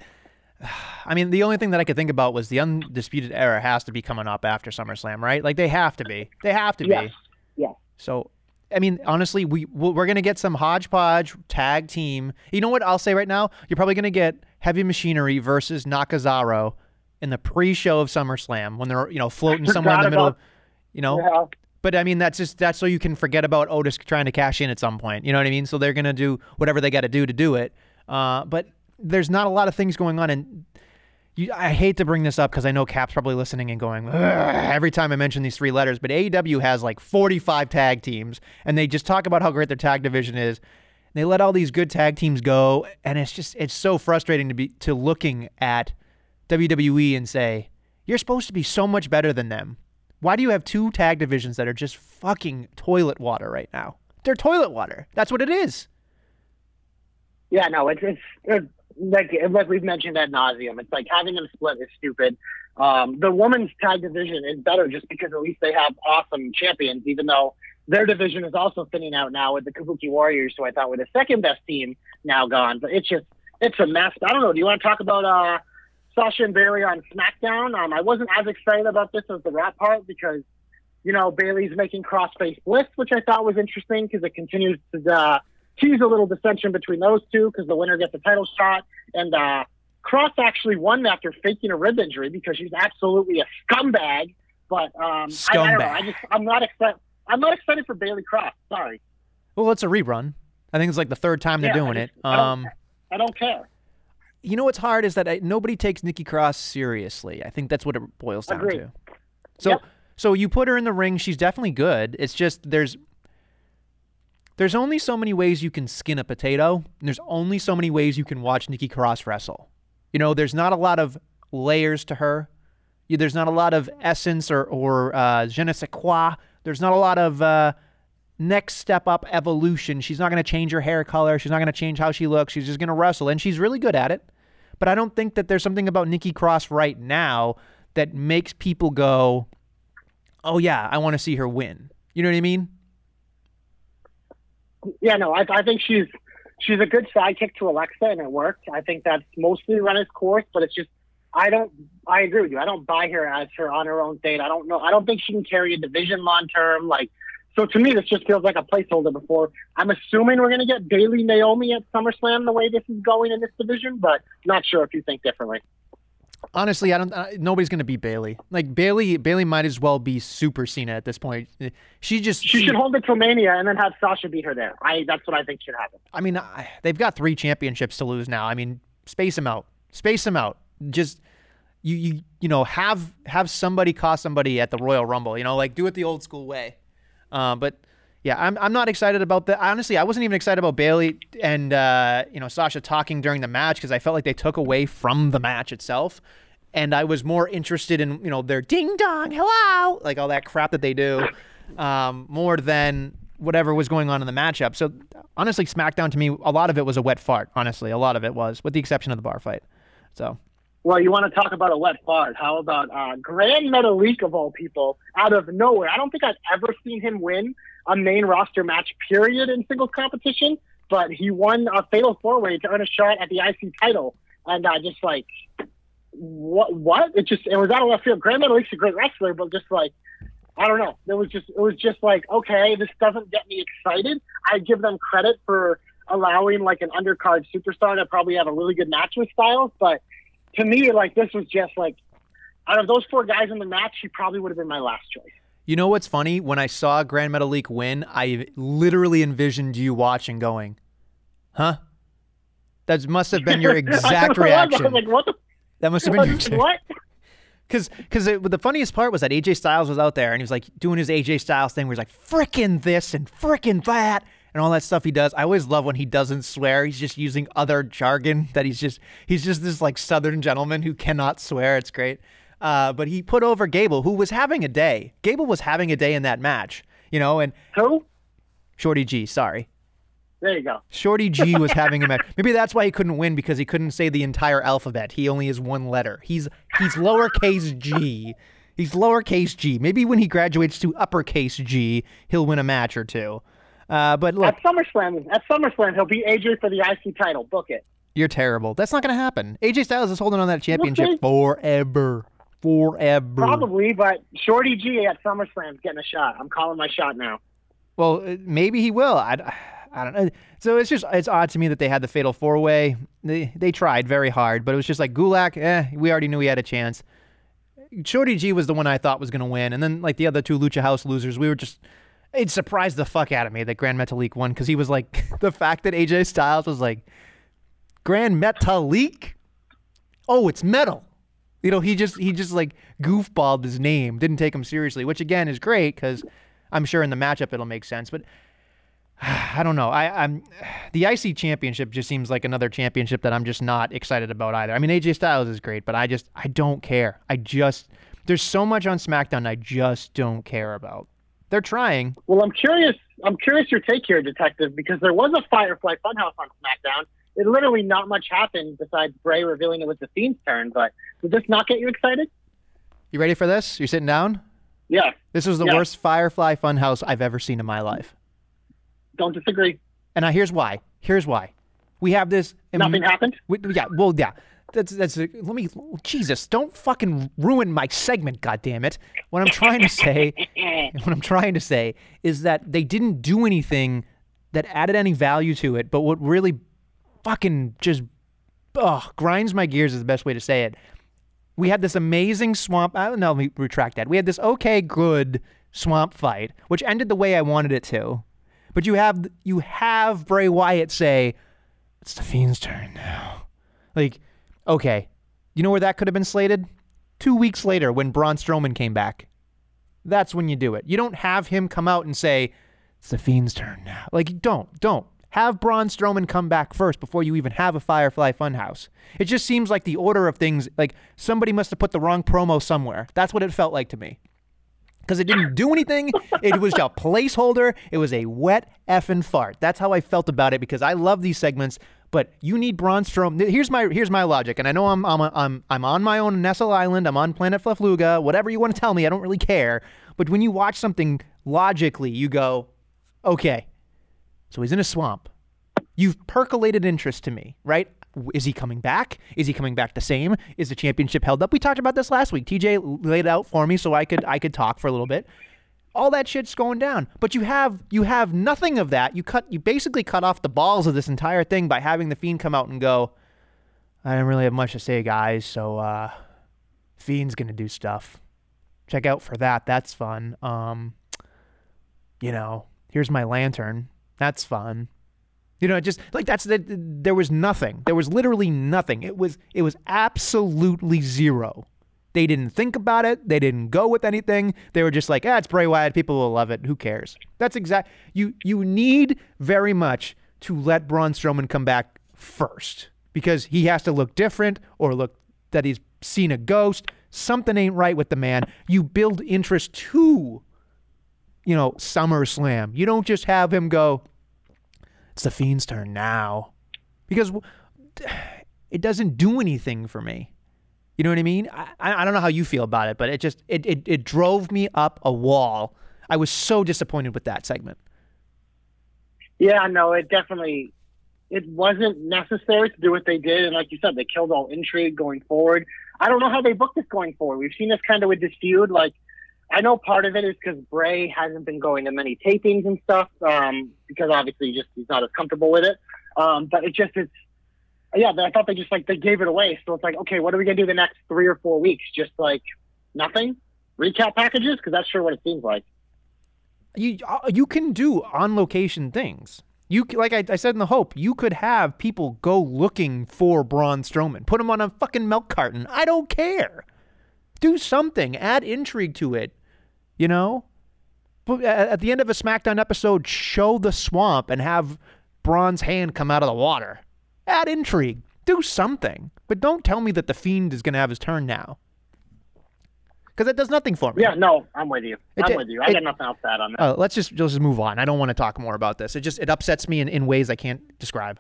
[sighs] I mean, the only thing that I could think about was the undisputed era has to be coming up after SummerSlam, right? Like they have to be. They have to Yes. be. Yes. So, I mean, honestly, we we're gonna get some hodgepodge tag team. You know what? I'll say right now, you're probably gonna get Heavy Machinery versus Nakazawa in the pre-show of SummerSlam when they're you know floating somewhere in the middle. Of, you know, Yeah. but I mean, that's just that's so you can forget about Otis trying to cash in at some point. You know what I mean? So they're gonna do whatever they got to do to do it. Uh, but there's not a lot of things going on, and you, I hate to bring this up because I know Cap's probably listening and going every time I mention these three letters. But AEW has like 45 tag teams, and they just talk about how great their tag division is. They let all these good tag teams go, and it's just it's so frustrating to be to looking at WWE and say you're supposed to be so much better than them. Why do you have two tag divisions that are just fucking toilet water right now? They're toilet water. That's what it is. Yeah, no, it's, it's, it's like like we've mentioned ad nauseum. It's like having them split is stupid. Um, the women's tag division is better just because at least they have awesome champions, even though their division is also thinning out now with the Kabuki Warriors, who I thought were the second best team now gone. But it's just it's a mess. I don't know. Do you want to talk about uh, Sasha and Bayley on SmackDown? Um, I wasn't as excited about this as the Raw part because you know Bayley's making Cross face Bliss, which I thought was interesting because it continues to uh, tease a little dissension between those two because the winner gets a title shot. And uh, Cross actually won after faking a rib injury because she's absolutely a scumbag. But um, I, I don't know. Scumbag. I just I'm not excited. I'm not excited for Bayley Cross. Sorry, Well, it's a rerun. I think it's like the third time they're doing I it. just- I don't- Um, I don't care. you know what's hard is that I, nobody takes Nikki Cross seriously. I think that's what it boils down Agreed. to. So, Yep. so you put her in the ring. She's definitely good. It's just there's there's only so many ways you can skin a potato. And there's only so many ways you can watch Nikki Cross wrestle. You know, there's not a lot of layers to her. There's not a lot of essence or or uh, je ne sais quoi. There's not a lot of uh, next step up evolution. She's not going to change her hair color. She's not going to change how she looks. She's just going to wrestle, and she's really good at it. But I don't think that there's something about Nikki Cross right now that makes people go, "Oh yeah, I want to see her win." You know what I mean? Yeah, no, I, I think she's she's a good sidekick to Alexa, and it worked. I think that's mostly run its course, but it's just I don't. I agree with you. I don't buy her as her on her own thing. I don't know. I don't think she can carry a division long term. Like, so to me, this just feels like a placeholder. Before I'm assuming we're going to get Bayley Naomi at SummerSlam the way this is going in this division, but not sure if you think differently. Honestly, I don't. Uh, nobody's gonna beat Bayley. Like Bayley, Bayley might as well be Super Cena at this point. She just She should hold it till Mania and then have Sasha beat her there. I that's what I think should happen. I mean, I, they've got three championships to lose now. I mean, space them out. Space them out. Just you you you know have have somebody cost somebody at the Royal Rumble. You know, like do it the old school way. Uh, but yeah, I'm I'm not excited about that. Honestly, I wasn't even excited about Bayley and uh, you know Sasha talking during the match because I felt like they took away from the match itself. And I was more interested in you know their ding dong hello like all that crap that they do, um, more than whatever was going on in the matchup. So honestly, SmackDown to me, a lot of it was a wet fart. Honestly, a lot of it was, with the exception of the bar fight. So Well, you want to talk about a wet fart? How about uh, Grand Metalik of all people, out of nowhere? I don't think I've ever seen him win a main roster match, period, in singles competition. But he won a fatal four way to earn a shot at the IC title, and uh, just like what? What? It just it was out of left field. Grand Metalik's a great wrestler, but just like I don't know. It was just it was just like okay, this doesn't get me excited. I give them credit for allowing like an undercard superstar to probably have a really good match with Styles, but to me, like this was just like out of those four guys in the match, he probably would have been my last choice. You know what's funny? When I saw Grand Metalik win, I literally envisioned you watching, going, "Huh." That must have been your [laughs] I exact was reaction. like, what? The, That must have been [laughs] your exact what? [laughs] Because because the funniest part was that AJ Styles was out there and he was like doing his AJ Styles thing where he's like frickin' this and frickin' that and all that stuff he does. I always love when he doesn't swear. He's just using other jargon that he's just he's just this like southern gentleman who cannot swear. It's great. Uh, but he put over Gable, who was having a day. Gable was having a day in that match, you know, and Who? Shorty G, sorry. There you go. Shorty G [laughs] was having a match. Maybe that's why he couldn't win because he couldn't say the entire alphabet. He only has one letter. He's he's lowercase g. He's lowercase g. Maybe when he graduates to uppercase g, he'll win a match or two. Uh, but look, At SummerSlam, at SummerSlam, he'll beat AJ for the IC title. Book it. You're terrible. That's not going to happen. AJ Styles is holding on that championship Okay. forever. Forever. Probably, but Shorty G at SummerSlam's getting a shot. I'm calling my shot now. Well, uh, maybe he will. I, I don't know. So it's just it's odd to me that they had the fatal four way. They they tried very hard, but it was just like Gulak. Eh, we already knew he had a chance. Shorty G was the one I thought was going to win, and then like the other two Lucha House losers, we were just. It surprised the fuck out of me that Grand Metalik won because he was like [laughs] the fact that AJ Styles was like Grand Metalik. Oh, it's metal. You know, he just he just like goofballed his name, didn't take him seriously, which again is great because I'm sure in the matchup it'll make sense. But [sighs] I don't know. I, I'm [sighs] the IC championship just seems like another championship that I'm just not excited about either. I mean, AJ Styles is great, but I just I don't care. I just there's so much on SmackDown I just don't care about. They're trying. Well, I'm curious. I'm curious your take here, Detective, because there was a Firefly Funhouse on SmackDown. It literally not much happened besides Bray revealing it was the Fiend's turn. But did this not get you excited? You ready for this? You're sitting down. Yeah, This was the Yeah. worst Firefly Funhouse I've ever seen in my life, don't disagree. and now here's why. Here's why. We have this. Nothing happened. We, yeah, well, yeah. That's that's. A, let me. Jesus, don't fucking ruin my segment. God damn it. What I'm trying to say, [laughs] what I'm trying to say is that they didn't do anything that added any value to it. But what really fucking just ugh, grinds my gears is the best way to say it. We had this amazing swamp. I don't know. Let me retract that. We had this okay, good swamp fight, which ended the way I wanted it to. But you have you have Bray Wyatt say, "It's the Fiend's turn now." Like, okay, you know where that could have been slated? Two weeks later, when Braun Strowman came back. That's when you do it. You don't have him come out and say, "It's the Fiend's turn now." Like, don't, don't have Braun Strowman come back first before you even have a Firefly Funhouse. It just seems like the order of things. Like somebody must have put the wrong promo somewhere. That's what it felt like to me because it didn't do anything. It was a placeholder. It was a wet effing fart. That's how I felt about it because I love these segments. But you need Braun Strowman. Here's my here's my logic, and I know I'm I'm I'm I'm on my own Nestle Island. I'm on Planet Flafluga. Whatever you want to tell me, I don't really care. But when you watch something logically, you go, okay, so he's in a swamp. You've percolated interest to me, right? Is he coming back? Is he coming back the same? Is the championship held up? We talked about this last week. TJ laid it out for me so I could I could talk for a little bit. All that shit's going down. But you have you have nothing of that. You cut you basically cut off the balls of this entire thing by having the fiend come out and go, I don't really have much to say, guys, so uh Fiend's gonna do stuff. Check out for that. That's fun. Um you know, here's my lantern. That's fun. You know, just like that's the, there was nothing. There was literally nothing. It was it was absolutely zero. They didn't think about it. They didn't go with anything. They were just like, ah, it's Bray Wyatt. People will love it. Who cares? That's exact. You you need very much to let Braun Strowman come back first because he has to look different or look that he's seen a ghost. Something ain't right with the man. You build interest to, you know, SummerSlam. You don't just have him go, it's the Fiend's turn now. Because [sighs] it doesn't do anything for me. You know what I mean? I, I don't know how you feel about it, but it just it, it it drove me up a wall. I was so disappointed with that segment. Yeah, no, it definitely it wasn't necessary to do what they did, and like you said, they killed all intrigue going forward. I don't know how they book this going forward. We've seen this kind of with this feud. Like, I know part of it is because Bray hasn't been going to many tapings and stuff, um, because obviously just he's not as comfortable with it. Um, but it just it's yeah, I thought they just like they gave it away. So it's like, okay, what are we gonna do the next three or four weeks? Just like nothing? Recap packages? Because that's sure what it seems like. You uh, you can do on location things. You like I, I said in the hope, you could have people go looking for Braun Strowman, put him on a fucking milk carton. I don't care. Do something, add intrigue to it. You know, but at the end of a SmackDown episode, show the swamp and have Braun's hand come out of the water. Add intrigue. Do something, but don't tell me that the Fiend is going to have his turn now, because that does nothing for me. Yeah, no, I'm with you. It I'm with you. I it- got nothing else to add on that. Uh, let's just let's just move on. I don't want to talk more about this. It just it upsets me in, in ways I can't describe.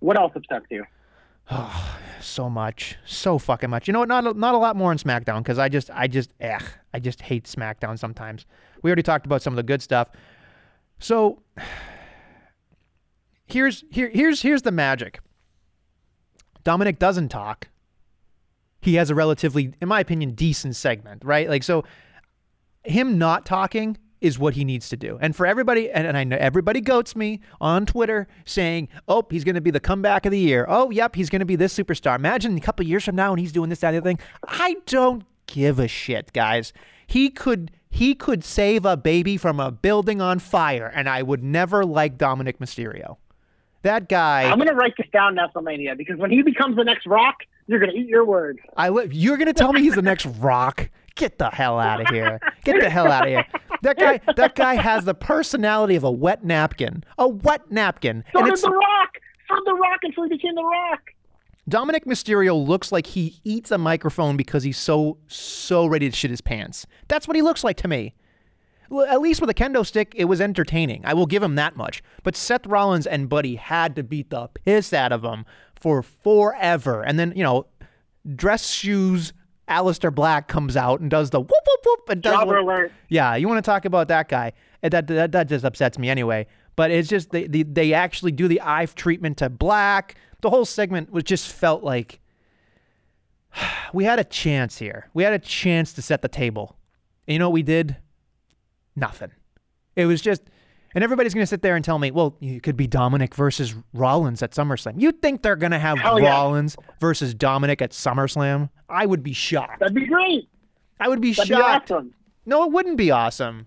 What else upsets you? [sighs] [sighs] [sighs] So much, so fucking much. You know what? Not a, not a lot more in SmackDown because I just I just eh, I just hate SmackDown sometimes. We already talked about some of the good stuff. So [sighs] here's here here's here's the magic. Dominik doesn't talk, he has a relatively, in my opinion, decent segment, right? Like, so him not talking is what he needs to do. And for everybody, and, and I know everybody goats me on Twitter saying, oh, he's going to be the comeback of the year. Oh, yep, he's going to be this superstar. Imagine a couple years from now and he's doing this, that, and the other thing. I don't give a shit, guys. He could he could save a baby from a building on fire, and I would never like Dominik Mysterio. That guy. I'm gonna write this down, WrestleMania, because when he becomes the next Rock, you're gonna eat your words. I li- you're gonna tell me he's the next [laughs] Rock? Get the hell out of here! Get the hell out of here! That guy, that guy has the personality of a wet napkin. A wet napkin. So and it's The Rock. Did The Rock until he became The Rock. Dominik Mysterio looks like he eats a microphone because he's so so ready to shit his pants. That's what he looks like to me. Well, at least with a kendo stick, it was entertaining. I will give him that much. But Seth Rollins and Buddy had to beat the piss out of him for forever. And then, you know, dress shoes Aleister Black comes out and does the whoop whoop whoop and does Jobber alert. yeah, you want to talk about that guy? That that that just upsets me anyway. But it's just they they, they actually do the eye treatment to Black. The whole segment was just felt like [sighs] we had a chance here. We had a chance to set the table. And you know what we did? Nothing. It was just, and everybody's going to sit there and tell me, well, it could be Dominik versus Rollins at SummerSlam. You think they're going to have Hell yeah. Rollins versus Dominik at SummerSlam? I would be shocked. That'd be great. I would be That'd shocked. be awesome. No, it wouldn't be awesome.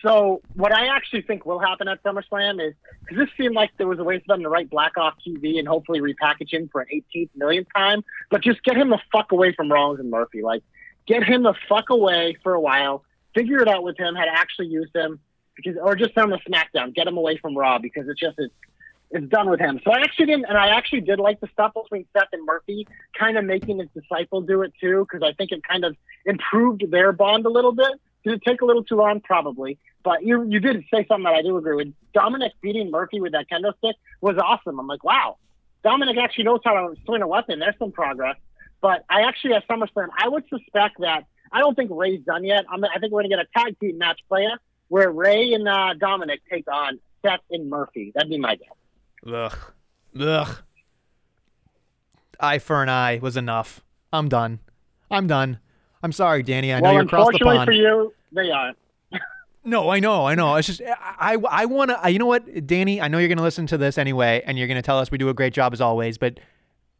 So what I actually think will happen at SummerSlam is because this seemed like there was a way for them to write Black off TV and hopefully repackage him for an 18th millionth time, but just get him the fuck away from Rollins and Murphy. Like, get him the fuck away for a while. Figure it out with him how to actually use him, because or just send him to SmackDown. Get him away from Raw because it's just it's it's done with him. So I actually didn't, and I actually did like the stuff between Seth and Murphy, kind of making his disciple do it too, because I think it kind of improved their bond a little bit. Did it take a little too long? Probably. But you you did say something that I do agree with. Dominik beating Murphy with that kendo stick was awesome. I'm like, wow, Dominik actually knows how to swing a weapon. There's some progress. But I actually at SummerSlam, I would suspect that I don't think Rey's done yet. I'm, I think we're gonna get a tag team match playa where Rey and uh, Dominik take on Seth and Murphy. That'd be my guess. Ugh. Ugh. Eye for an eye was enough. I'm done. I'm done. I'm sorry, Danny. I know you're across the pond. for you, they are. [laughs] No, I know, I know. It's just I I want to. You know what, Danny? I know you're going to listen to this anyway, and you're going to tell us we do a great job as always. But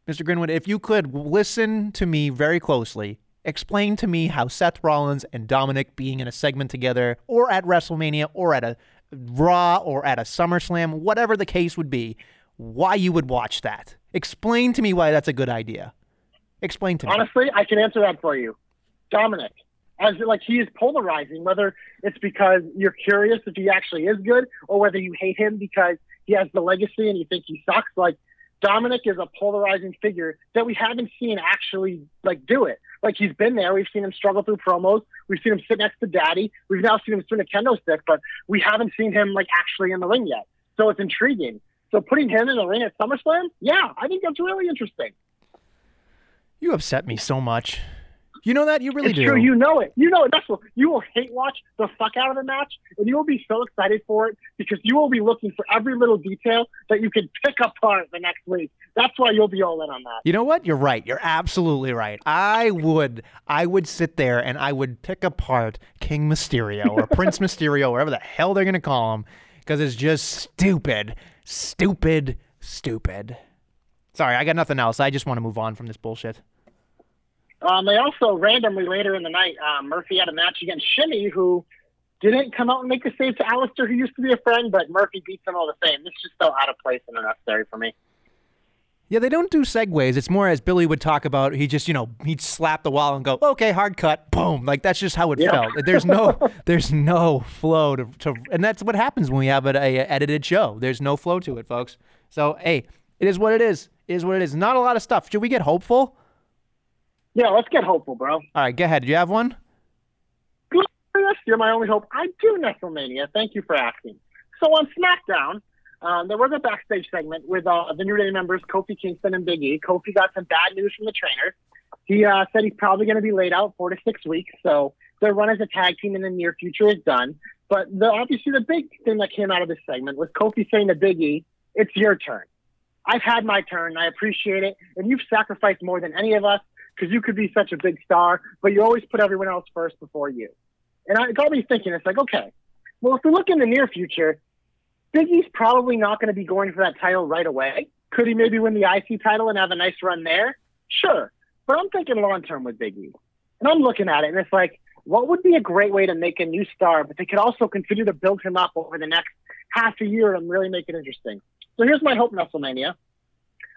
Mr. Grinwood, if you could listen to me very closely, explain to me how Seth Rollins and Dominik being in a segment together, or at WrestleMania, or at a Raw, or at a SummerSlam, whatever the case would be, why you would watch that. Explain to me why that's a good idea. Explain to me. Honestly, I can answer that for you. Dominik, as like he is polarizing, whether it's because you're curious if he actually is good or whether you hate him because he has the legacy and you think he sucks. Like Dominik is a polarizing figure that we haven't seen actually like do it. Like he's been there. We've seen him struggle through promos. We've seen him sit next to Daddy. We've now seen him swing a kendo stick, but we haven't seen him like actually in the ring yet. So it's intriguing. So putting him in the ring at SummerSlam, yeah, I think that's really interesting. You upset me so much. You know that? You really it's do. true. You know it. You know it. That's what you will hate watch the fuck out of the match, and you will be so excited for it because you will be looking for every little detail that you can pick apart the next week. That's why you'll be all in on that. You know what? You're right. You're absolutely right. I would I would sit there and I would pick apart King Mysterio or [laughs] Prince Mysterio, whatever the hell they're gonna call him, because it's just stupid, stupid, stupid. Sorry, I got nothing else. I just want to move on from this bullshit. Um, they also randomly later in the night, um, Murphy had a match against Shimmy, who didn't come out and make a save to Aleister, who used to be a friend, but Murphy beats him all the same. This is just so out of place and unnecessary for me. Yeah, they don't do segues. It's more as Billy would talk about. He just, you know, he'd slap the wall and go, "Okay, hard cut, boom." Like that's just how it Yeah. felt. There's no, [laughs] there's no flow to, to, and that's what happens when we have a, a edited show. There's no flow to it, folks. So hey, it is what it is. It is what it is. Not a lot of stuff. Should we get hopeful? Yeah, let's get hopeful, bro. All right, go ahead. Do you have one? Glorious, you're my only hope. I do WrestleMania. Thank you for asking. So on SmackDown, um, there was a backstage segment with uh, the New Day members, Kofi Kingston and Big E. Kofi got some bad news from the trainer. He uh, said he's probably going to be laid out four to six weeks. So their run as a tag team in the near future is done. But the, obviously, the big thing that came out of this segment was Kofi saying to Big E, "It's your turn." I've had my turn. I appreciate it. And you've sacrificed more than any of us because you could be such a big star, but you always put everyone else first before you. And it got me thinking, it's like, okay, well, if we look in the near future, Big E's probably not going to be going for that title right away. Could he maybe win the IC title and have a nice run there? Sure. But I'm thinking long term with Big E. And I'm looking at it and it's like, what would be a great way to make a new star, but they could also continue to build him up over the next half a year and really make it interesting? So here's my hope, WrestleMania.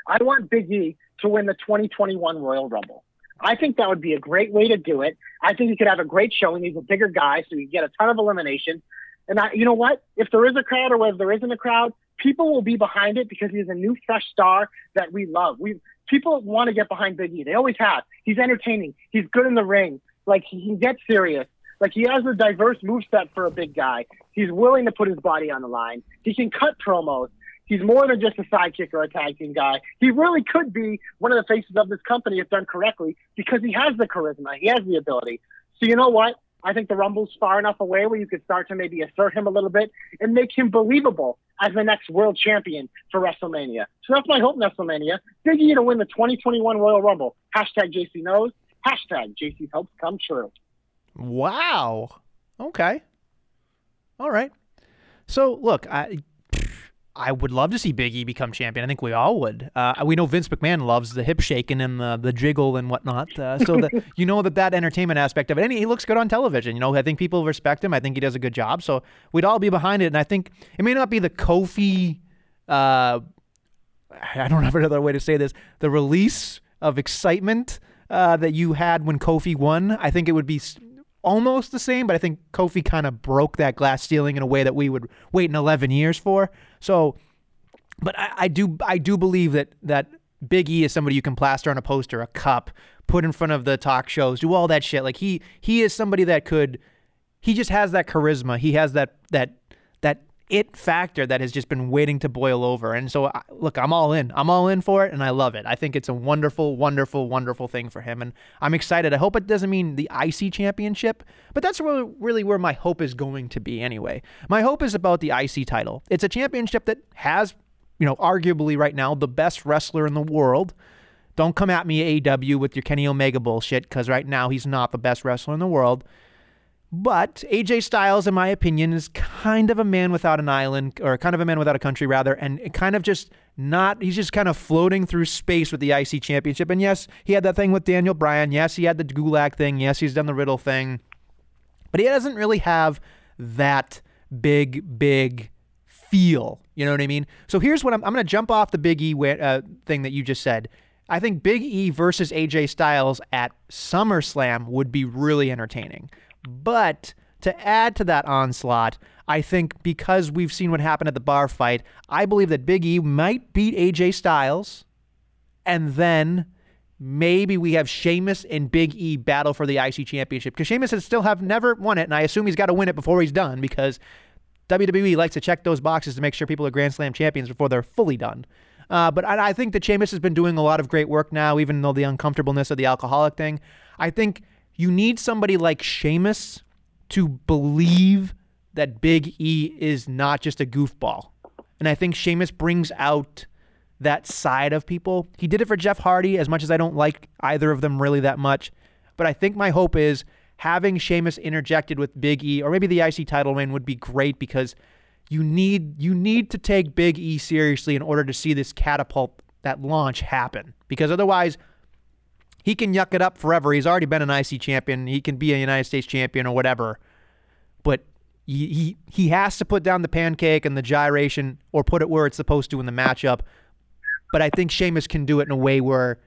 I want Big E to win the 2021 Royal Rumble. I think that would be a great way to do it. I think he could have a great showing. He's a bigger guy, so you get a ton of elimination. And I, you know what? If there is a crowd or whether there isn't a crowd, people will be behind it because he's a new, fresh star that we love. We people want to get behind Big E. They always have. He's entertaining. He's good in the ring. Like he can get serious. Like he has a diverse move set for a big guy. He's willing to put his body on the line. He can cut promos. He's more than just a sidekick or a tag team guy. He really could be one of the faces of this company if done correctly because he has the charisma. He has the ability. So you know what? I think the Rumble's far enough away where you could start to maybe assert him a little bit and make him believable as the next world champion for WrestleMania. So that's my hope in WrestleMania. Big E to win the 2021 Royal Rumble. Hashtag JC knows. Hashtag JC's hopes come true. Wow. Okay. All right. So look, I I would love to see Big E become champion. I think we all would. Uh, we know Vince McMahon loves the hip shaking and the, the jiggle and whatnot. Uh, so that [laughs] you know that that entertainment aspect of it, and he looks good on television. You know, I think people respect him. I think he does a good job. So we'd all be behind it. And I think it may not be the Kofi. Uh, I don't have another way to say this. The release of excitement uh, that you had when Kofi won. I think it would be almost the same, but I think Kofi kind of broke that glass ceiling in a way that we would wait in 11 years for. So, but I, I do I do believe that that Big E is somebody you can plaster on a poster, a cup, put in front of the talk shows, do all that shit. Like he he is somebody that could he just has that charisma. He has that that that it factor that has just been waiting to boil over. And so, look, I'm all in. I'm all in for it, and I love it. I think it's a wonderful, wonderful, wonderful thing for him, and I'm excited. I hope it doesn't mean the IC championship, but that's really, where my hope is going to be anyway. My hope is about the IC title. It's a championship that has, you know, arguably right now the best wrestler in the world. Don't come at me, AW, with your Kenny Omega bullshit, because right now he's not the best wrestler in the world. But AJ Styles, in my opinion, is kind of a man without an island, or kind of a man without a country, rather, and kind of just not, he's just kind of floating through space with the IC championship. And yes, he had that thing with Daniel Bryan. Yes, he had the Gulak thing. Yes, he's done the Riddle thing. But he doesn't really have that big, big feel. You know what I mean? So here's what I'm, I'm going to jump off the Big E uh, thing that you just said. I think Big E versus AJ Styles at SummerSlam would be really entertaining. But to add to that onslaught, I think because we've seen what happened at the bar fight, I believe that Big E might beat AJ Styles, and then maybe we have Sheamus and Big E battle for the IC championship because Sheamus has still have never won it, and I assume he's got to win it before he's done because WWE likes to check those boxes to make sure people are Grand Slam champions before they're fully done. Uh, but I, I think that Sheamus has been doing a lot of great work now, even though the uncomfortableness of the alcoholic thing. I think you need somebody like Sheamus to believe that Big E is not just a goofball. And I think Sheamus brings out that side of people. He did it for Jeff Hardy, as much as I don't like either of them really that much. But I think my hope is having Sheamus interjected with Big E, or maybe the IC title win would be great because you need you need to take Big E seriously in order to see this catapult that launch happen. Because otherwise, he can yuck it up forever. He's already been an IC champion. He can be a United States champion or whatever. But he, he, he has to put down the pancake and the gyration or put it where it's supposed to in the matchup. But I think Sheamus can do it in a way where,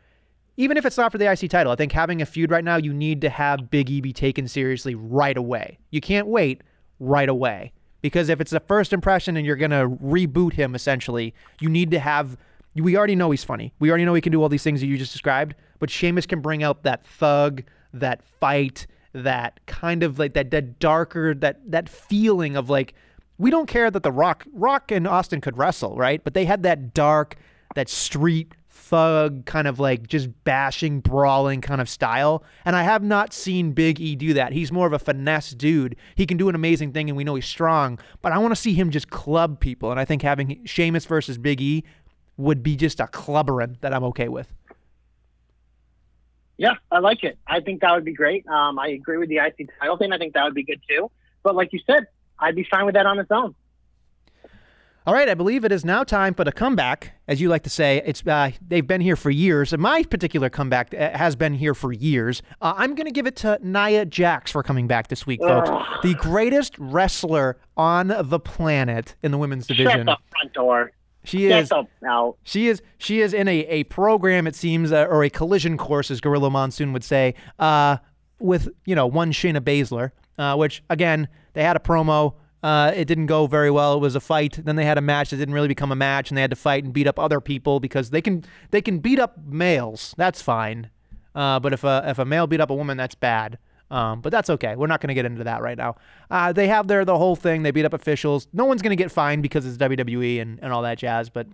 even if it's not for the IC title, I think having a feud right now, you need to have Big E be taken seriously right away. You can't wait right away. Because if it's the first impression and you're going to reboot him, essentially, you need to have. We already know he's funny. We already know he can do all these things that you just described but Sheamus can bring out that thug, that fight, that kind of like that that darker that that feeling of like we don't care that the Rock Rock and Austin could wrestle, right? But they had that dark, that street thug kind of like just bashing, brawling kind of style. And I have not seen Big E do that. He's more of a finesse dude. He can do an amazing thing and we know he's strong, but I want to see him just club people. And I think having Sheamus versus Big E would be just a clubbering that I'm okay with. Yeah, I like it. I think that would be great. Um, I agree with the IC title thing. I think that would be good too. But like you said, I'd be fine with that on its own. All right, I believe it is now time for the comeback, as you like to say. It's uh, they've been here for years, and my particular comeback uh, has been here for years. Uh, I'm going to give it to Nia Jax for coming back this week, folks. Ugh. The greatest wrestler on the planet in the women's division. Shut the front door. She Get is. out. She is she is in a, a program it seems uh, or a collision course as Gorilla Monsoon would say uh, with you know one Shayna Baszler uh, which again they had a promo uh, it didn't go very well it was a fight then they had a match that didn't really become a match and they had to fight and beat up other people because they can they can beat up males that's fine uh, but if a if a male beat up a woman that's bad um, but that's okay. We're not going to get into that right now. Uh, they have their the whole thing. They beat up officials. No one's going to get fined because it's WWE and, and all that jazz. But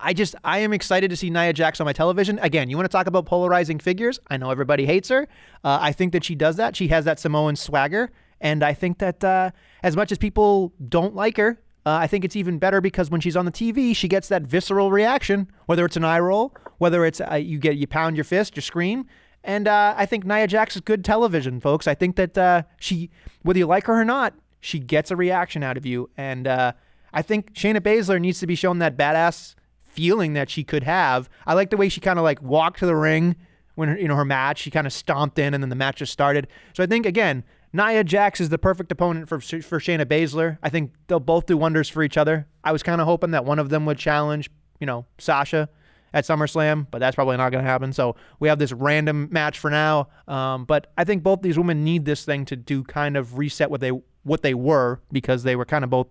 I just I am excited to see Nia Jax on my television again. You want to talk about polarizing figures? I know everybody hates her. Uh, I think that she does that. She has that Samoan swagger, and I think that uh, as much as people don't like her, uh, I think it's even better because when she's on the TV, she gets that visceral reaction. Whether it's an eye roll, whether it's uh, you get you pound your fist, you scream. And uh, I think Nia Jax is good television, folks. I think that uh, she, whether you like her or not, she gets a reaction out of you. And uh, I think Shayna Baszler needs to be shown that badass feeling that she could have. I like the way she kind of like walked to the ring when her, you know her match. She kind of stomped in, and then the match just started. So I think again, Nia Jax is the perfect opponent for for Shayna Baszler. I think they'll both do wonders for each other. I was kind of hoping that one of them would challenge, you know, Sasha at SummerSlam, but that's probably not going to happen. So we have this random match for now. Um, but I think both these women need this thing to do kind of reset what they what they were because they were kind of both,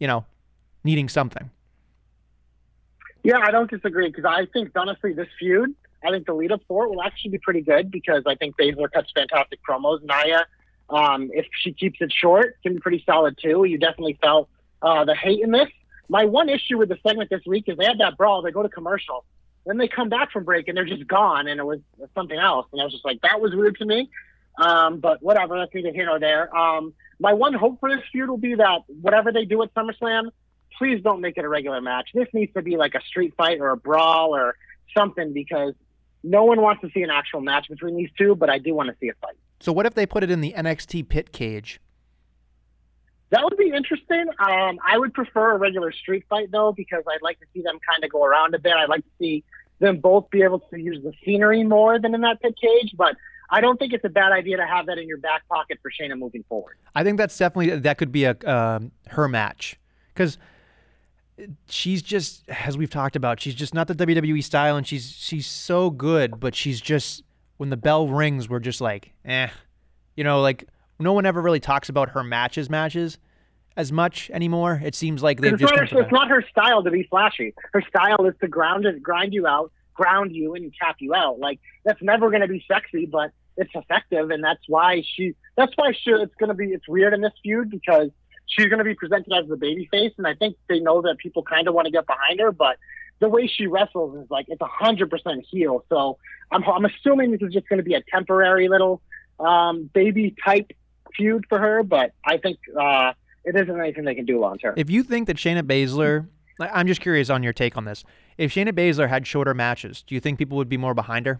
you know, needing something. Yeah, I don't disagree because I think honestly this feud, I think the lead up for it will actually be pretty good because I think Baszler cuts fantastic promos. Nia, um, if she keeps it short, can be pretty solid too. You definitely felt uh, the hate in this. My one issue with the segment this week is they had that brawl, they go to commercial, then they come back from break and they're just gone, and it was something else, and I was just like, that was weird to me. Um, but whatever, that's neither here nor there. Um, my one hope for this feud will be that whatever they do at SummerSlam, please don't make it a regular match. This needs to be like a street fight or a brawl or something because no one wants to see an actual match between these two, but I do want to see a fight. So what if they put it in the NXT pit cage? That would be interesting. Um, I would prefer a regular street fight though, because I'd like to see them kind of go around a bit. I'd like to see them both be able to use the scenery more than in that pit cage, but I don't think it's a bad idea to have that in your back pocket for Shayna moving forward. I think that's definitely that could be a um, her match because she's just as we've talked about she's just not the WWE style and she's she's so good but she's just when the bell rings we're just like eh you know like no one ever really talks about her matches matches as much anymore it seems like they've It's just not, her, it's not her style to be flashy. Her style is to ground it, grind you out, ground you, and tap you out. Like that's never going to be sexy, but it's effective, and that's why she. That's why she, it's going to be. It's weird in this feud because she's going to be presented as the baby face, and I think they know that people kind of want to get behind her, but the way she wrestles is like it's a hundred percent heel. So I'm I'm assuming this is just going to be a temporary little um, baby type feud for her, but I think uh, it isn't anything they can do long term. if you think that Shayna Baszler I'm just curious on your take on this if Shayna Baszler had shorter matches do you think people would be more behind her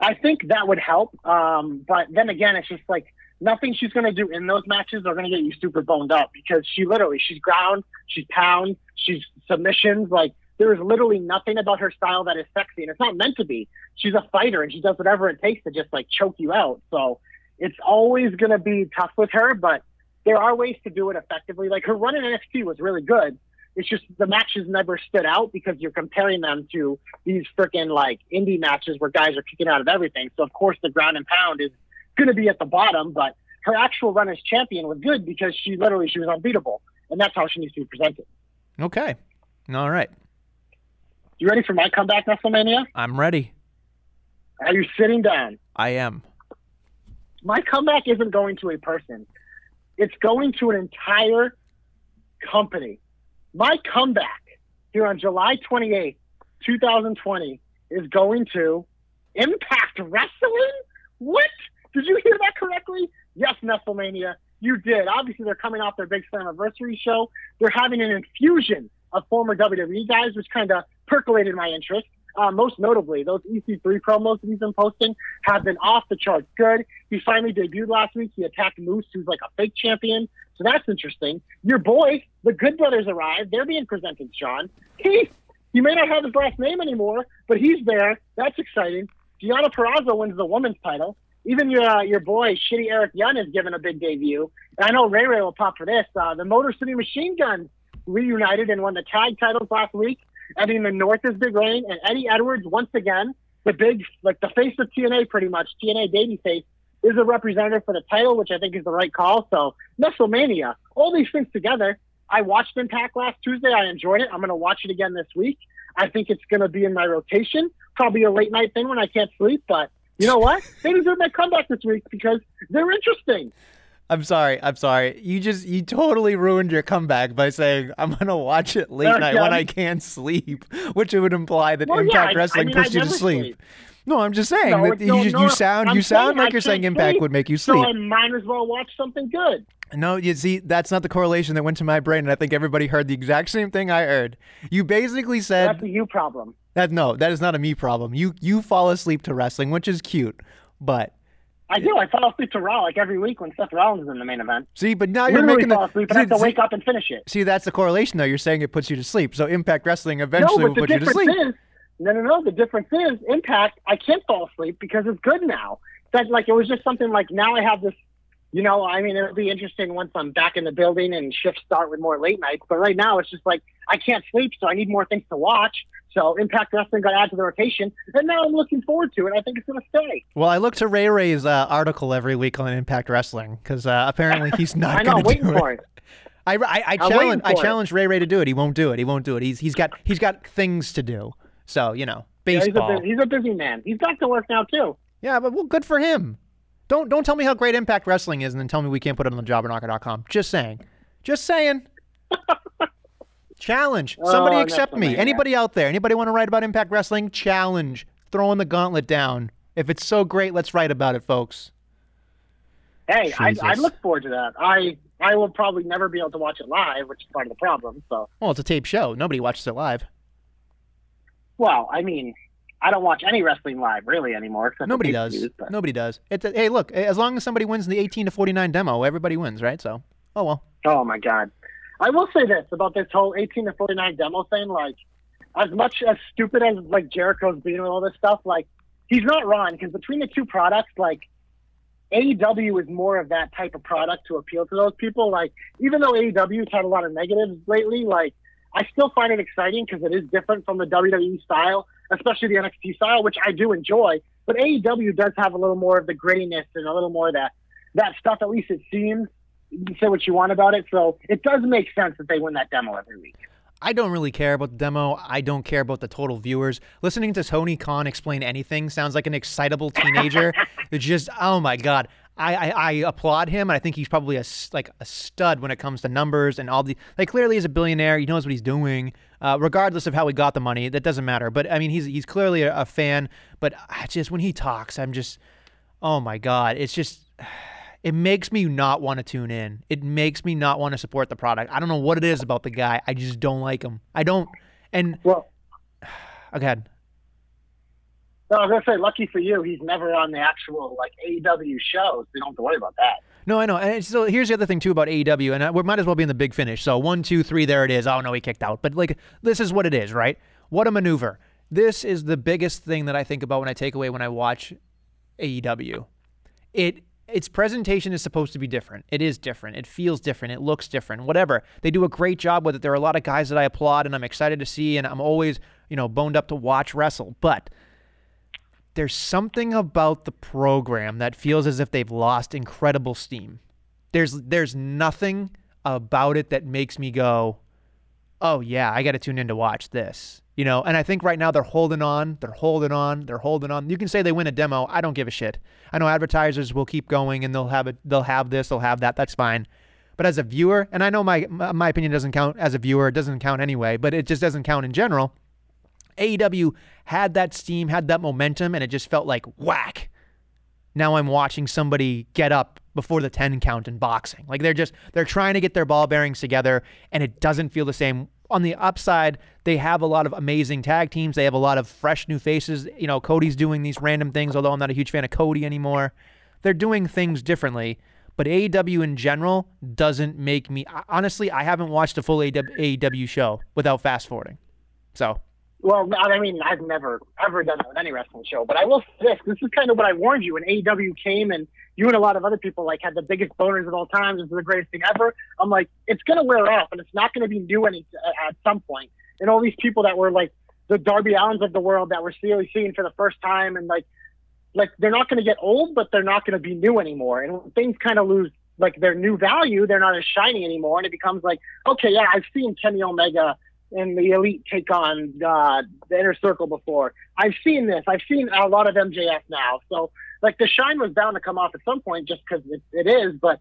I think that would help. Um, but then again, it's just like nothing she's going to do in those matches are going to get you super boned up because she literally, she's ground, she's pound, she's submissions. Like there is literally nothing about her style that is sexy and it's not meant to be. She's a fighter and she does whatever it takes to just like choke you out. So it's always going to be tough with her, but there are ways to do it effectively. Like her run in NXT was really good. It's just the matches never stood out because you're comparing them to these freaking like indie matches where guys are kicking out of everything. So of course the ground and pound is going to be at the bottom, but her actual run as champion was good because she literally she was unbeatable, and that's how she needs to be presented. okay all right You ready for my comeback, WrestleMania? I'm ready Are you sitting down? I am My comeback isn't going to a person; it's going to an entire company. My comeback here on July 28th, 2020, is going to Impact Wrestling. What? Did you hear that correctly? Yes, Nestlemania, you did. Obviously, they're coming off their big Slammiversary show. They're having an infusion of former WWE guys, which kind of percolated my interest. Uh, most notably, those EC3 promos that he's been posting have been off the charts good. He finally debuted last week. He attacked Moose, who's like a fake champion. So that's interesting. Your boys, the Good Brothers, arrived. They're being presented, Sean. Keith, he may not have his last name anymore, but he's there. That's exciting. Deonna Purrazzo wins the women's title. Even your uh, your boy, Shitty Eric Young, is given a big debut. And I know Ray Ray will pop for this. Uh, the Motor City Machine Guns reunited and won the tag titles last week. Eddie in the North is big reign, and Eddie Edwards once again, the big like the face of TNA, pretty much TNA babyface, is a representative for the title, which I think is the right call. So WrestleMania, all these things together. I watched Impact last Tuesday. I enjoyed it. I'm going to watch it again this week. I think it's going to be in my rotation. Probably a late night thing when I can't sleep, but you know what? they deserve that comeback this week because they're interesting. I'm sorry. I'm sorry. You just you totally ruined your comeback by saying I'm gonna watch it late Uh, night when I can't sleep, which it would imply that Well, yeah, Impact I- I Wrestling mean, I puts you to sleep. sleep. No, I'm just saying No, that you, no, just- no, you sound I'm you sound like I you're saying Impact sleep, would make you sleep. So. I might as well watch something good. No, you see, that's not the correlation that went to my brain, and I think everybody heard the exact same thing I heard. You basically said That's a you problem. that no, that is not a me problem. You you fall asleep to wrestling, which is cute, but I do. I fall asleep to Raw like every week when Seth Rollins is in the main event. see, but now you're Literally making fall the asleep and I have to see- wake up and finish it. See, that's the correlation, though. You're saying it puts you to sleep. So Impact Wrestling eventually but will put you to sleep. is no, no, no. The difference is Impact. I can't fall asleep because it's good now. That like it was just something like now I have this. You know, I mean, it'll be interesting once I'm back in the building and shifts start with more late nights. But right now, it's just like I can't sleep, so I need more things to watch. So Impact Wrestling got added to the rotation, and now I'm looking forward to it. I think it's going to stay. Well, I look to Ray Ray's uh, article every week on Impact Wrestling because uh, apparently he's [laughs] not I know, going I'm to waiting do for it. I, I, I challenge waiting I for it. challenge Ray Ray to do it. He won't do it. He won't do it. He's he's got he's got things to do. So you know, Yeah, he's, a, baseball. he's a busy man. He's back to work now too. Yeah, but well, good for him. Don't don't tell me how great Impact Wrestling is, and then tell me we can't put it on the jobberknocker.com. Just saying. Just saying. [laughs] Challenge. Somebody Oh, accept me. Anybody out there? Anybody want to write about Impact Wrestling? Challenge. Throwing the gauntlet down. If it's so great, let's write about it, folks. Hey, I, I look forward to that. I I will probably never be able to watch it live, which is part of the problem. So, Well, it's a tape show. Nobody watches it live. well, I mean, I don't watch any wrestling live really anymore. Nobody does. Nobody does. It's a, hey, look. As long as somebody wins the 18 to 49 demo, everybody wins, right? So, oh well. Oh my god. I will say this about this whole 18 to 49 demo thing. Like, as much as stupid as like Jericho's being with all this stuff, like he's not wrong because between the two products, like AEW is more of that type of product to appeal to those people. Like, even though AEW's had a lot of negatives lately, like I still find it exciting because it is different from the WWE style, especially the NXT style, which I do enjoy. But AEW does have a little more of the grittiness and a little more of that that stuff. At least it seems. You say what you want about it, so it does make sense that they win that demo every week. I don't really care about the demo. I don't care about the total viewers. Listening to Tony Khan explain anything sounds like an excitable teenager. [laughs] it's just, oh my god. I, I, I applaud him, and I think he's probably a like a stud when it comes to numbers and all the like. Clearly, he's a billionaire. He knows what he's doing, uh, regardless of how he got the money. That doesn't matter. But I mean, he's he's clearly a, a fan. But I just when he talks, I'm just, oh my god, it's just [sighs] it makes me not want to tune in. It makes me not want to support the product. I don't know what it is about the guy. I just don't like him. I don't. And Well, [sighs] okay, no, I was gonna say, lucky for you, he's never on the actual like AEW shows. So you don't have to worry about that. no, I know. And so here's the other thing too about AEW, and I, we might as well be in the big finish. So one, two, three, there it is. Oh no, he kicked out. But like, this is what it is, right? What a maneuver. This is the biggest thing that I think about when I take away when I watch AEW. It its presentation is supposed to be different. It is different. It feels different. It looks different. Whatever. They do a great job with it. There are a lot of guys that I applaud and I'm excited to see and I'm always, you know, boned up to watch wrestle. But there's something about the program that feels as if they've lost incredible steam. There's there's nothing about it that makes me go, "Oh yeah, I got to tune in to watch this." You know, and I think right now they're holding on, they're holding on, they're holding on. You can say they win a demo, I don't give a shit. I know advertisers will keep going and they'll have it they'll have this, they'll have that. That's fine. But as a viewer, and I know my my opinion doesn't count as a viewer, it doesn't count anyway, but it just doesn't count in general. AEW had that steam, had that momentum, and it just felt like whack. Now I'm watching somebody get up before the 10 count in boxing. Like they're just they're trying to get their ball bearings together and it doesn't feel the same on the upside, they have a lot of amazing tag teams. They have a lot of fresh new faces. You know, Cody's doing these random things, although I'm not a huge fan of Cody anymore. They're doing things differently. But AEW in general doesn't make me. Honestly, I haven't watched a full AEW show without fast forwarding. So well, I mean, I've never ever done that with any wrestling show, but I will say this: this is kind of what I warned you when AEW came, and you and a lot of other people like had the biggest boners of all time. This is the greatest thing ever. I'm like, it's gonna wear off, and it's not gonna be new any at some point. And all these people that were like the Darby Allins of the world that we're really seeing for the first time, and like, like they're not gonna get old, but they're not gonna be new anymore. And things kind of lose like their new value, they're not as shiny anymore, and it becomes like, okay, yeah, I've seen Kenny Omega and the elite take on uh, the inner circle before. I've seen this. I've seen a lot of MJF now. So like the shine was bound to come off at some point just because it, it is. But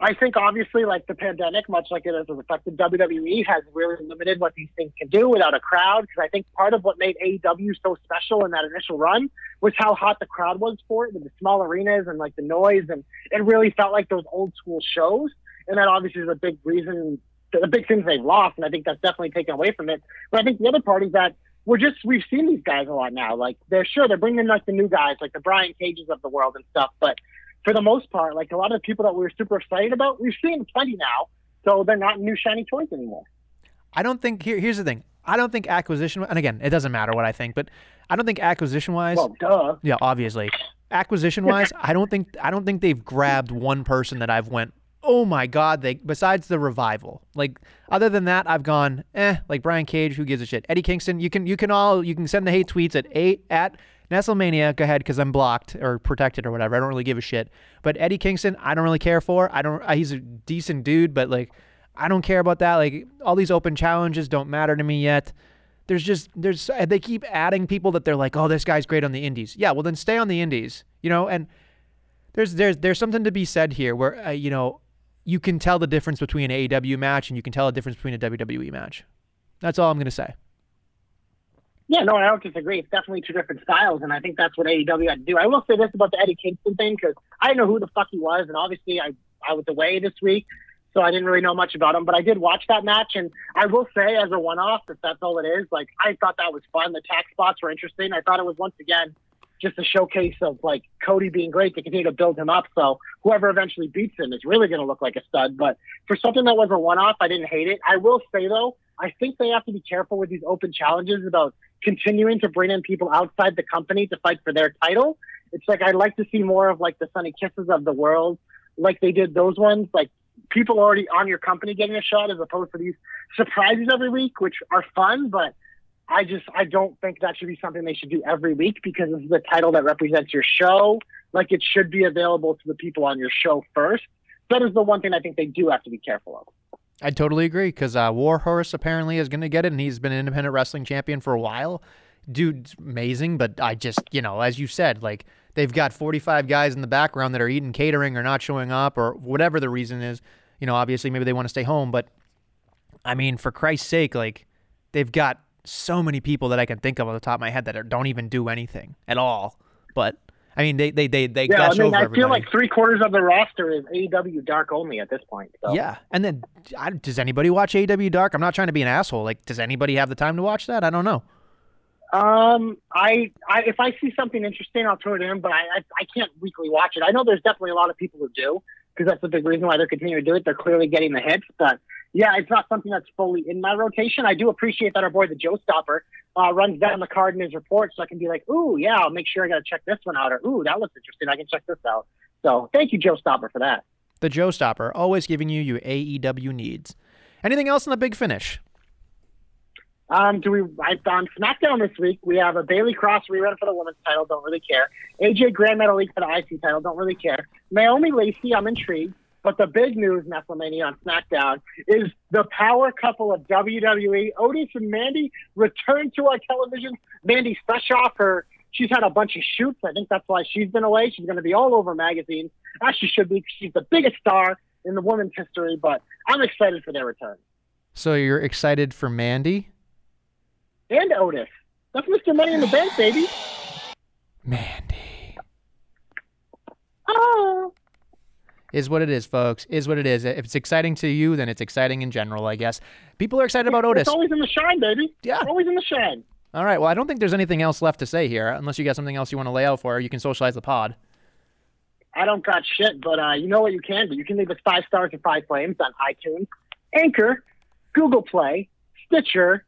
I think obviously like the pandemic, much like it has affected WWE, has really limited what these things can do without a crowd. Because I think part of what made AEW so special in that initial run was how hot the crowd was for it, with the small arenas and like the noise, and it really felt like those old school shows. And that obviously is a big reason the big things they've lost, and I think that's definitely taken away from it. But I think the other part is that we're just we've seen these guys a lot now. Like they're sure they're bringing like the new guys, like the Brian Cages of the world and stuff. But for the most part, like a lot of the people that we were super excited about, we've seen plenty now. So they're not new shiny toys anymore. I don't think here, here's the thing. I don't think acquisition and again, it doesn't matter what I think, but I don't think acquisition wise Well, duh. Yeah, obviously. Acquisition wise, I don't think I don't think they've grabbed one person that I've went oh my god, they besides the revival. Like other than that, I've gone, eh, like Brian Cage, who gives a shit? Eddie Kingston, you can you can all you can send the hate tweets at eight at Nestlemania, go ahead, because I'm blocked or protected or whatever. I don't really give a shit. But Eddie Kingston, I don't really care for. I don't. Uh, he's a decent dude, but like, I don't care about that. Like, all these open challenges don't matter to me yet. There's just there's they keep adding people that they're like, oh, this guy's great on the indies. Yeah, well then stay on the indies, you know. And there's there's there's something to be said here where uh, you know you can tell the difference between an AEW match and you can tell the difference between a WWE match. That's all I'm going to say. Yeah, no, I don't disagree. It's definitely two different styles, and I think that's what AEW had to do. I will say this about the Eddie Kingston thing because I didn't know who the fuck he was, and obviously I I was away this week, so I didn't really know much about him. But I did watch that match, and I will say, as a one-off, if that's all it is, like I thought that was fun. The tax spots were interesting. I thought it was once again just a showcase of like Cody being great to continue to build him up. So whoever eventually beats him is really going to look like a stud. But for something that was a one off, I didn't hate it. I will say though, I think they have to be careful with these open challenges about continuing to bring in people outside the company to fight for their title. It's like I'd like to see more of like the Sonny Kisses of the world, like they did those ones, like people already on your company getting a shot as opposed to these surprises every week, which are fun, but I just I don't think that should be something they should do every week because this is the title that represents your show. Like it should be available to the people on your show first. That is the one thing I think they do have to be careful of. I totally agree because uh, Warhorse apparently is going to get it, and he's been an independent wrestling champion for a while. Dude's amazing, but I just, you know, as you said, like they've got 45 guys in the background that are eating catering or not showing up or whatever the reason is. You know, obviously maybe they want to stay home, but I mean, for Christ's sake, like they've got so many people that I can think of on the top of my head that are, don't even do anything at all. But I mean, they they they they yeah. gush I mean, over I everybody. feel like three quarters of the roster is AEW Dark only at this point. So. Yeah, and then I, does anybody watch AEW Dark? I'm not trying to be an asshole. Like, does anybody have the time to watch that? I don't know. Um, I, I if I see something interesting, I'll throw it in, but I, I I can't weekly watch it. I know there's definitely a lot of people who do because that's the big reason why they're continuing to do it. They're clearly getting the hits, but yeah, it's not something that's fully in my rotation. I do appreciate that our boy the Joe Stopper uh, runs down the card in his report, so I can be like, ooh, yeah, I'll make sure I got to check this one out, or ooh, that looks interesting. I can check this out. So thank you, Joe Stopper, for that. The Joe Stopper, always giving you your AEW needs. Anything else in the big finish? Um, do we? I on SmackDown this week. We have a Bayley Cross rerun for the women's title. Don't really care. AJ Gran Metalik for the IC title. Don't really care. Naomi Lacey. I'm intrigued. But the big news, Nestlemania on SmackDown, is the power couple of WWE, Otis and Mandy, return to our television. Mandy's fresh off her. She's had a bunch of shoots. I think that's why she's been away. She's going to be all over magazines, as she should be. Because she's the biggest star in the women's history. But I'm excited for their return. So you're excited for Mandy and Otis. That's Mr. Money in the Bank, baby. Mandy. Oh. Is what it is, folks. Is what it is. If it's exciting to you, then it's exciting in general, I guess. People are excited about Otis. It's always in the shine, baby. Yeah. It's always in the shine. All right. Well, I don't think there's anything else left to say here, unless you got something else you want to lay out for. You can socialize the pod. I don't got shit, but uh, you know what you can do? You can leave us five stars and five flames on iTunes, Anchor, Google Play, Stitcher,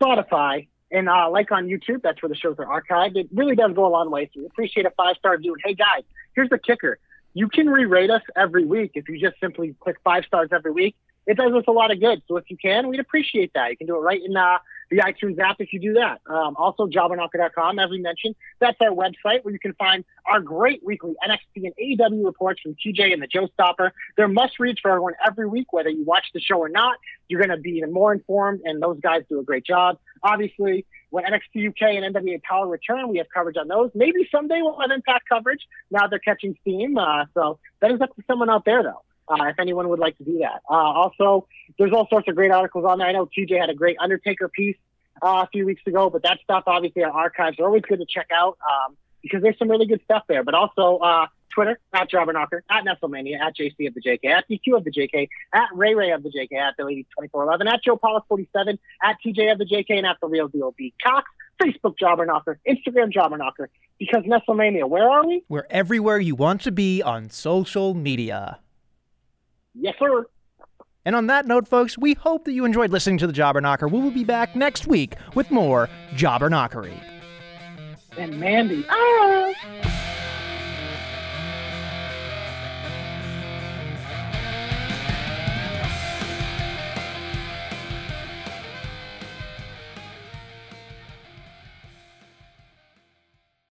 Spotify, and uh, like on YouTube. That's where the shows are archived. It really does go a long way. So we appreciate a five star view. And hey, guys, here's the kicker: you can re-rate us every week if you just simply click five stars every week. It does us a lot of good. So if you can, we'd appreciate that. You can do it right in uh, the iTunes app if you do that. Um, also, jobberknocker.com, as we mentioned, that's our website where you can find our great weekly NXT and AEW reports from TJ and the Joe Stopper. They're must reads for everyone every week, whether you watch the show or not. You're going to be even more informed, and those guys do a great job. Obviously, when NXT UK and NWA Power return, we have coverage on those. Maybe someday we'll have Impact coverage. Now they're catching steam, uh, so that is up to someone out there, though. Uh, if anyone would like to do that. Uh, also, there's all sorts of great articles on there. I know TJ had a great Undertaker piece uh, a few weeks ago, but that stuff, obviously, our archives are always good to check out um, because there's some really good stuff there. But also, uh, Twitter, at Jobberknocker, at Nestlemania, at JC of the JK, at DQ of the JK, at Ray Ray of the JK, at Billy2411, at Joe Paulus 47, at TJ of the JK, and at The Real Deal. Cox. Facebook Jobberknocker, Instagram Jobberknocker, because Nestlemania, where are we? We're everywhere you want to be on social media. Yes, sir. And on that note, folks, we hope that you enjoyed listening to the Jobber Knocker. We will be back next week with more Jobber Knockery. And Mandy. Ah!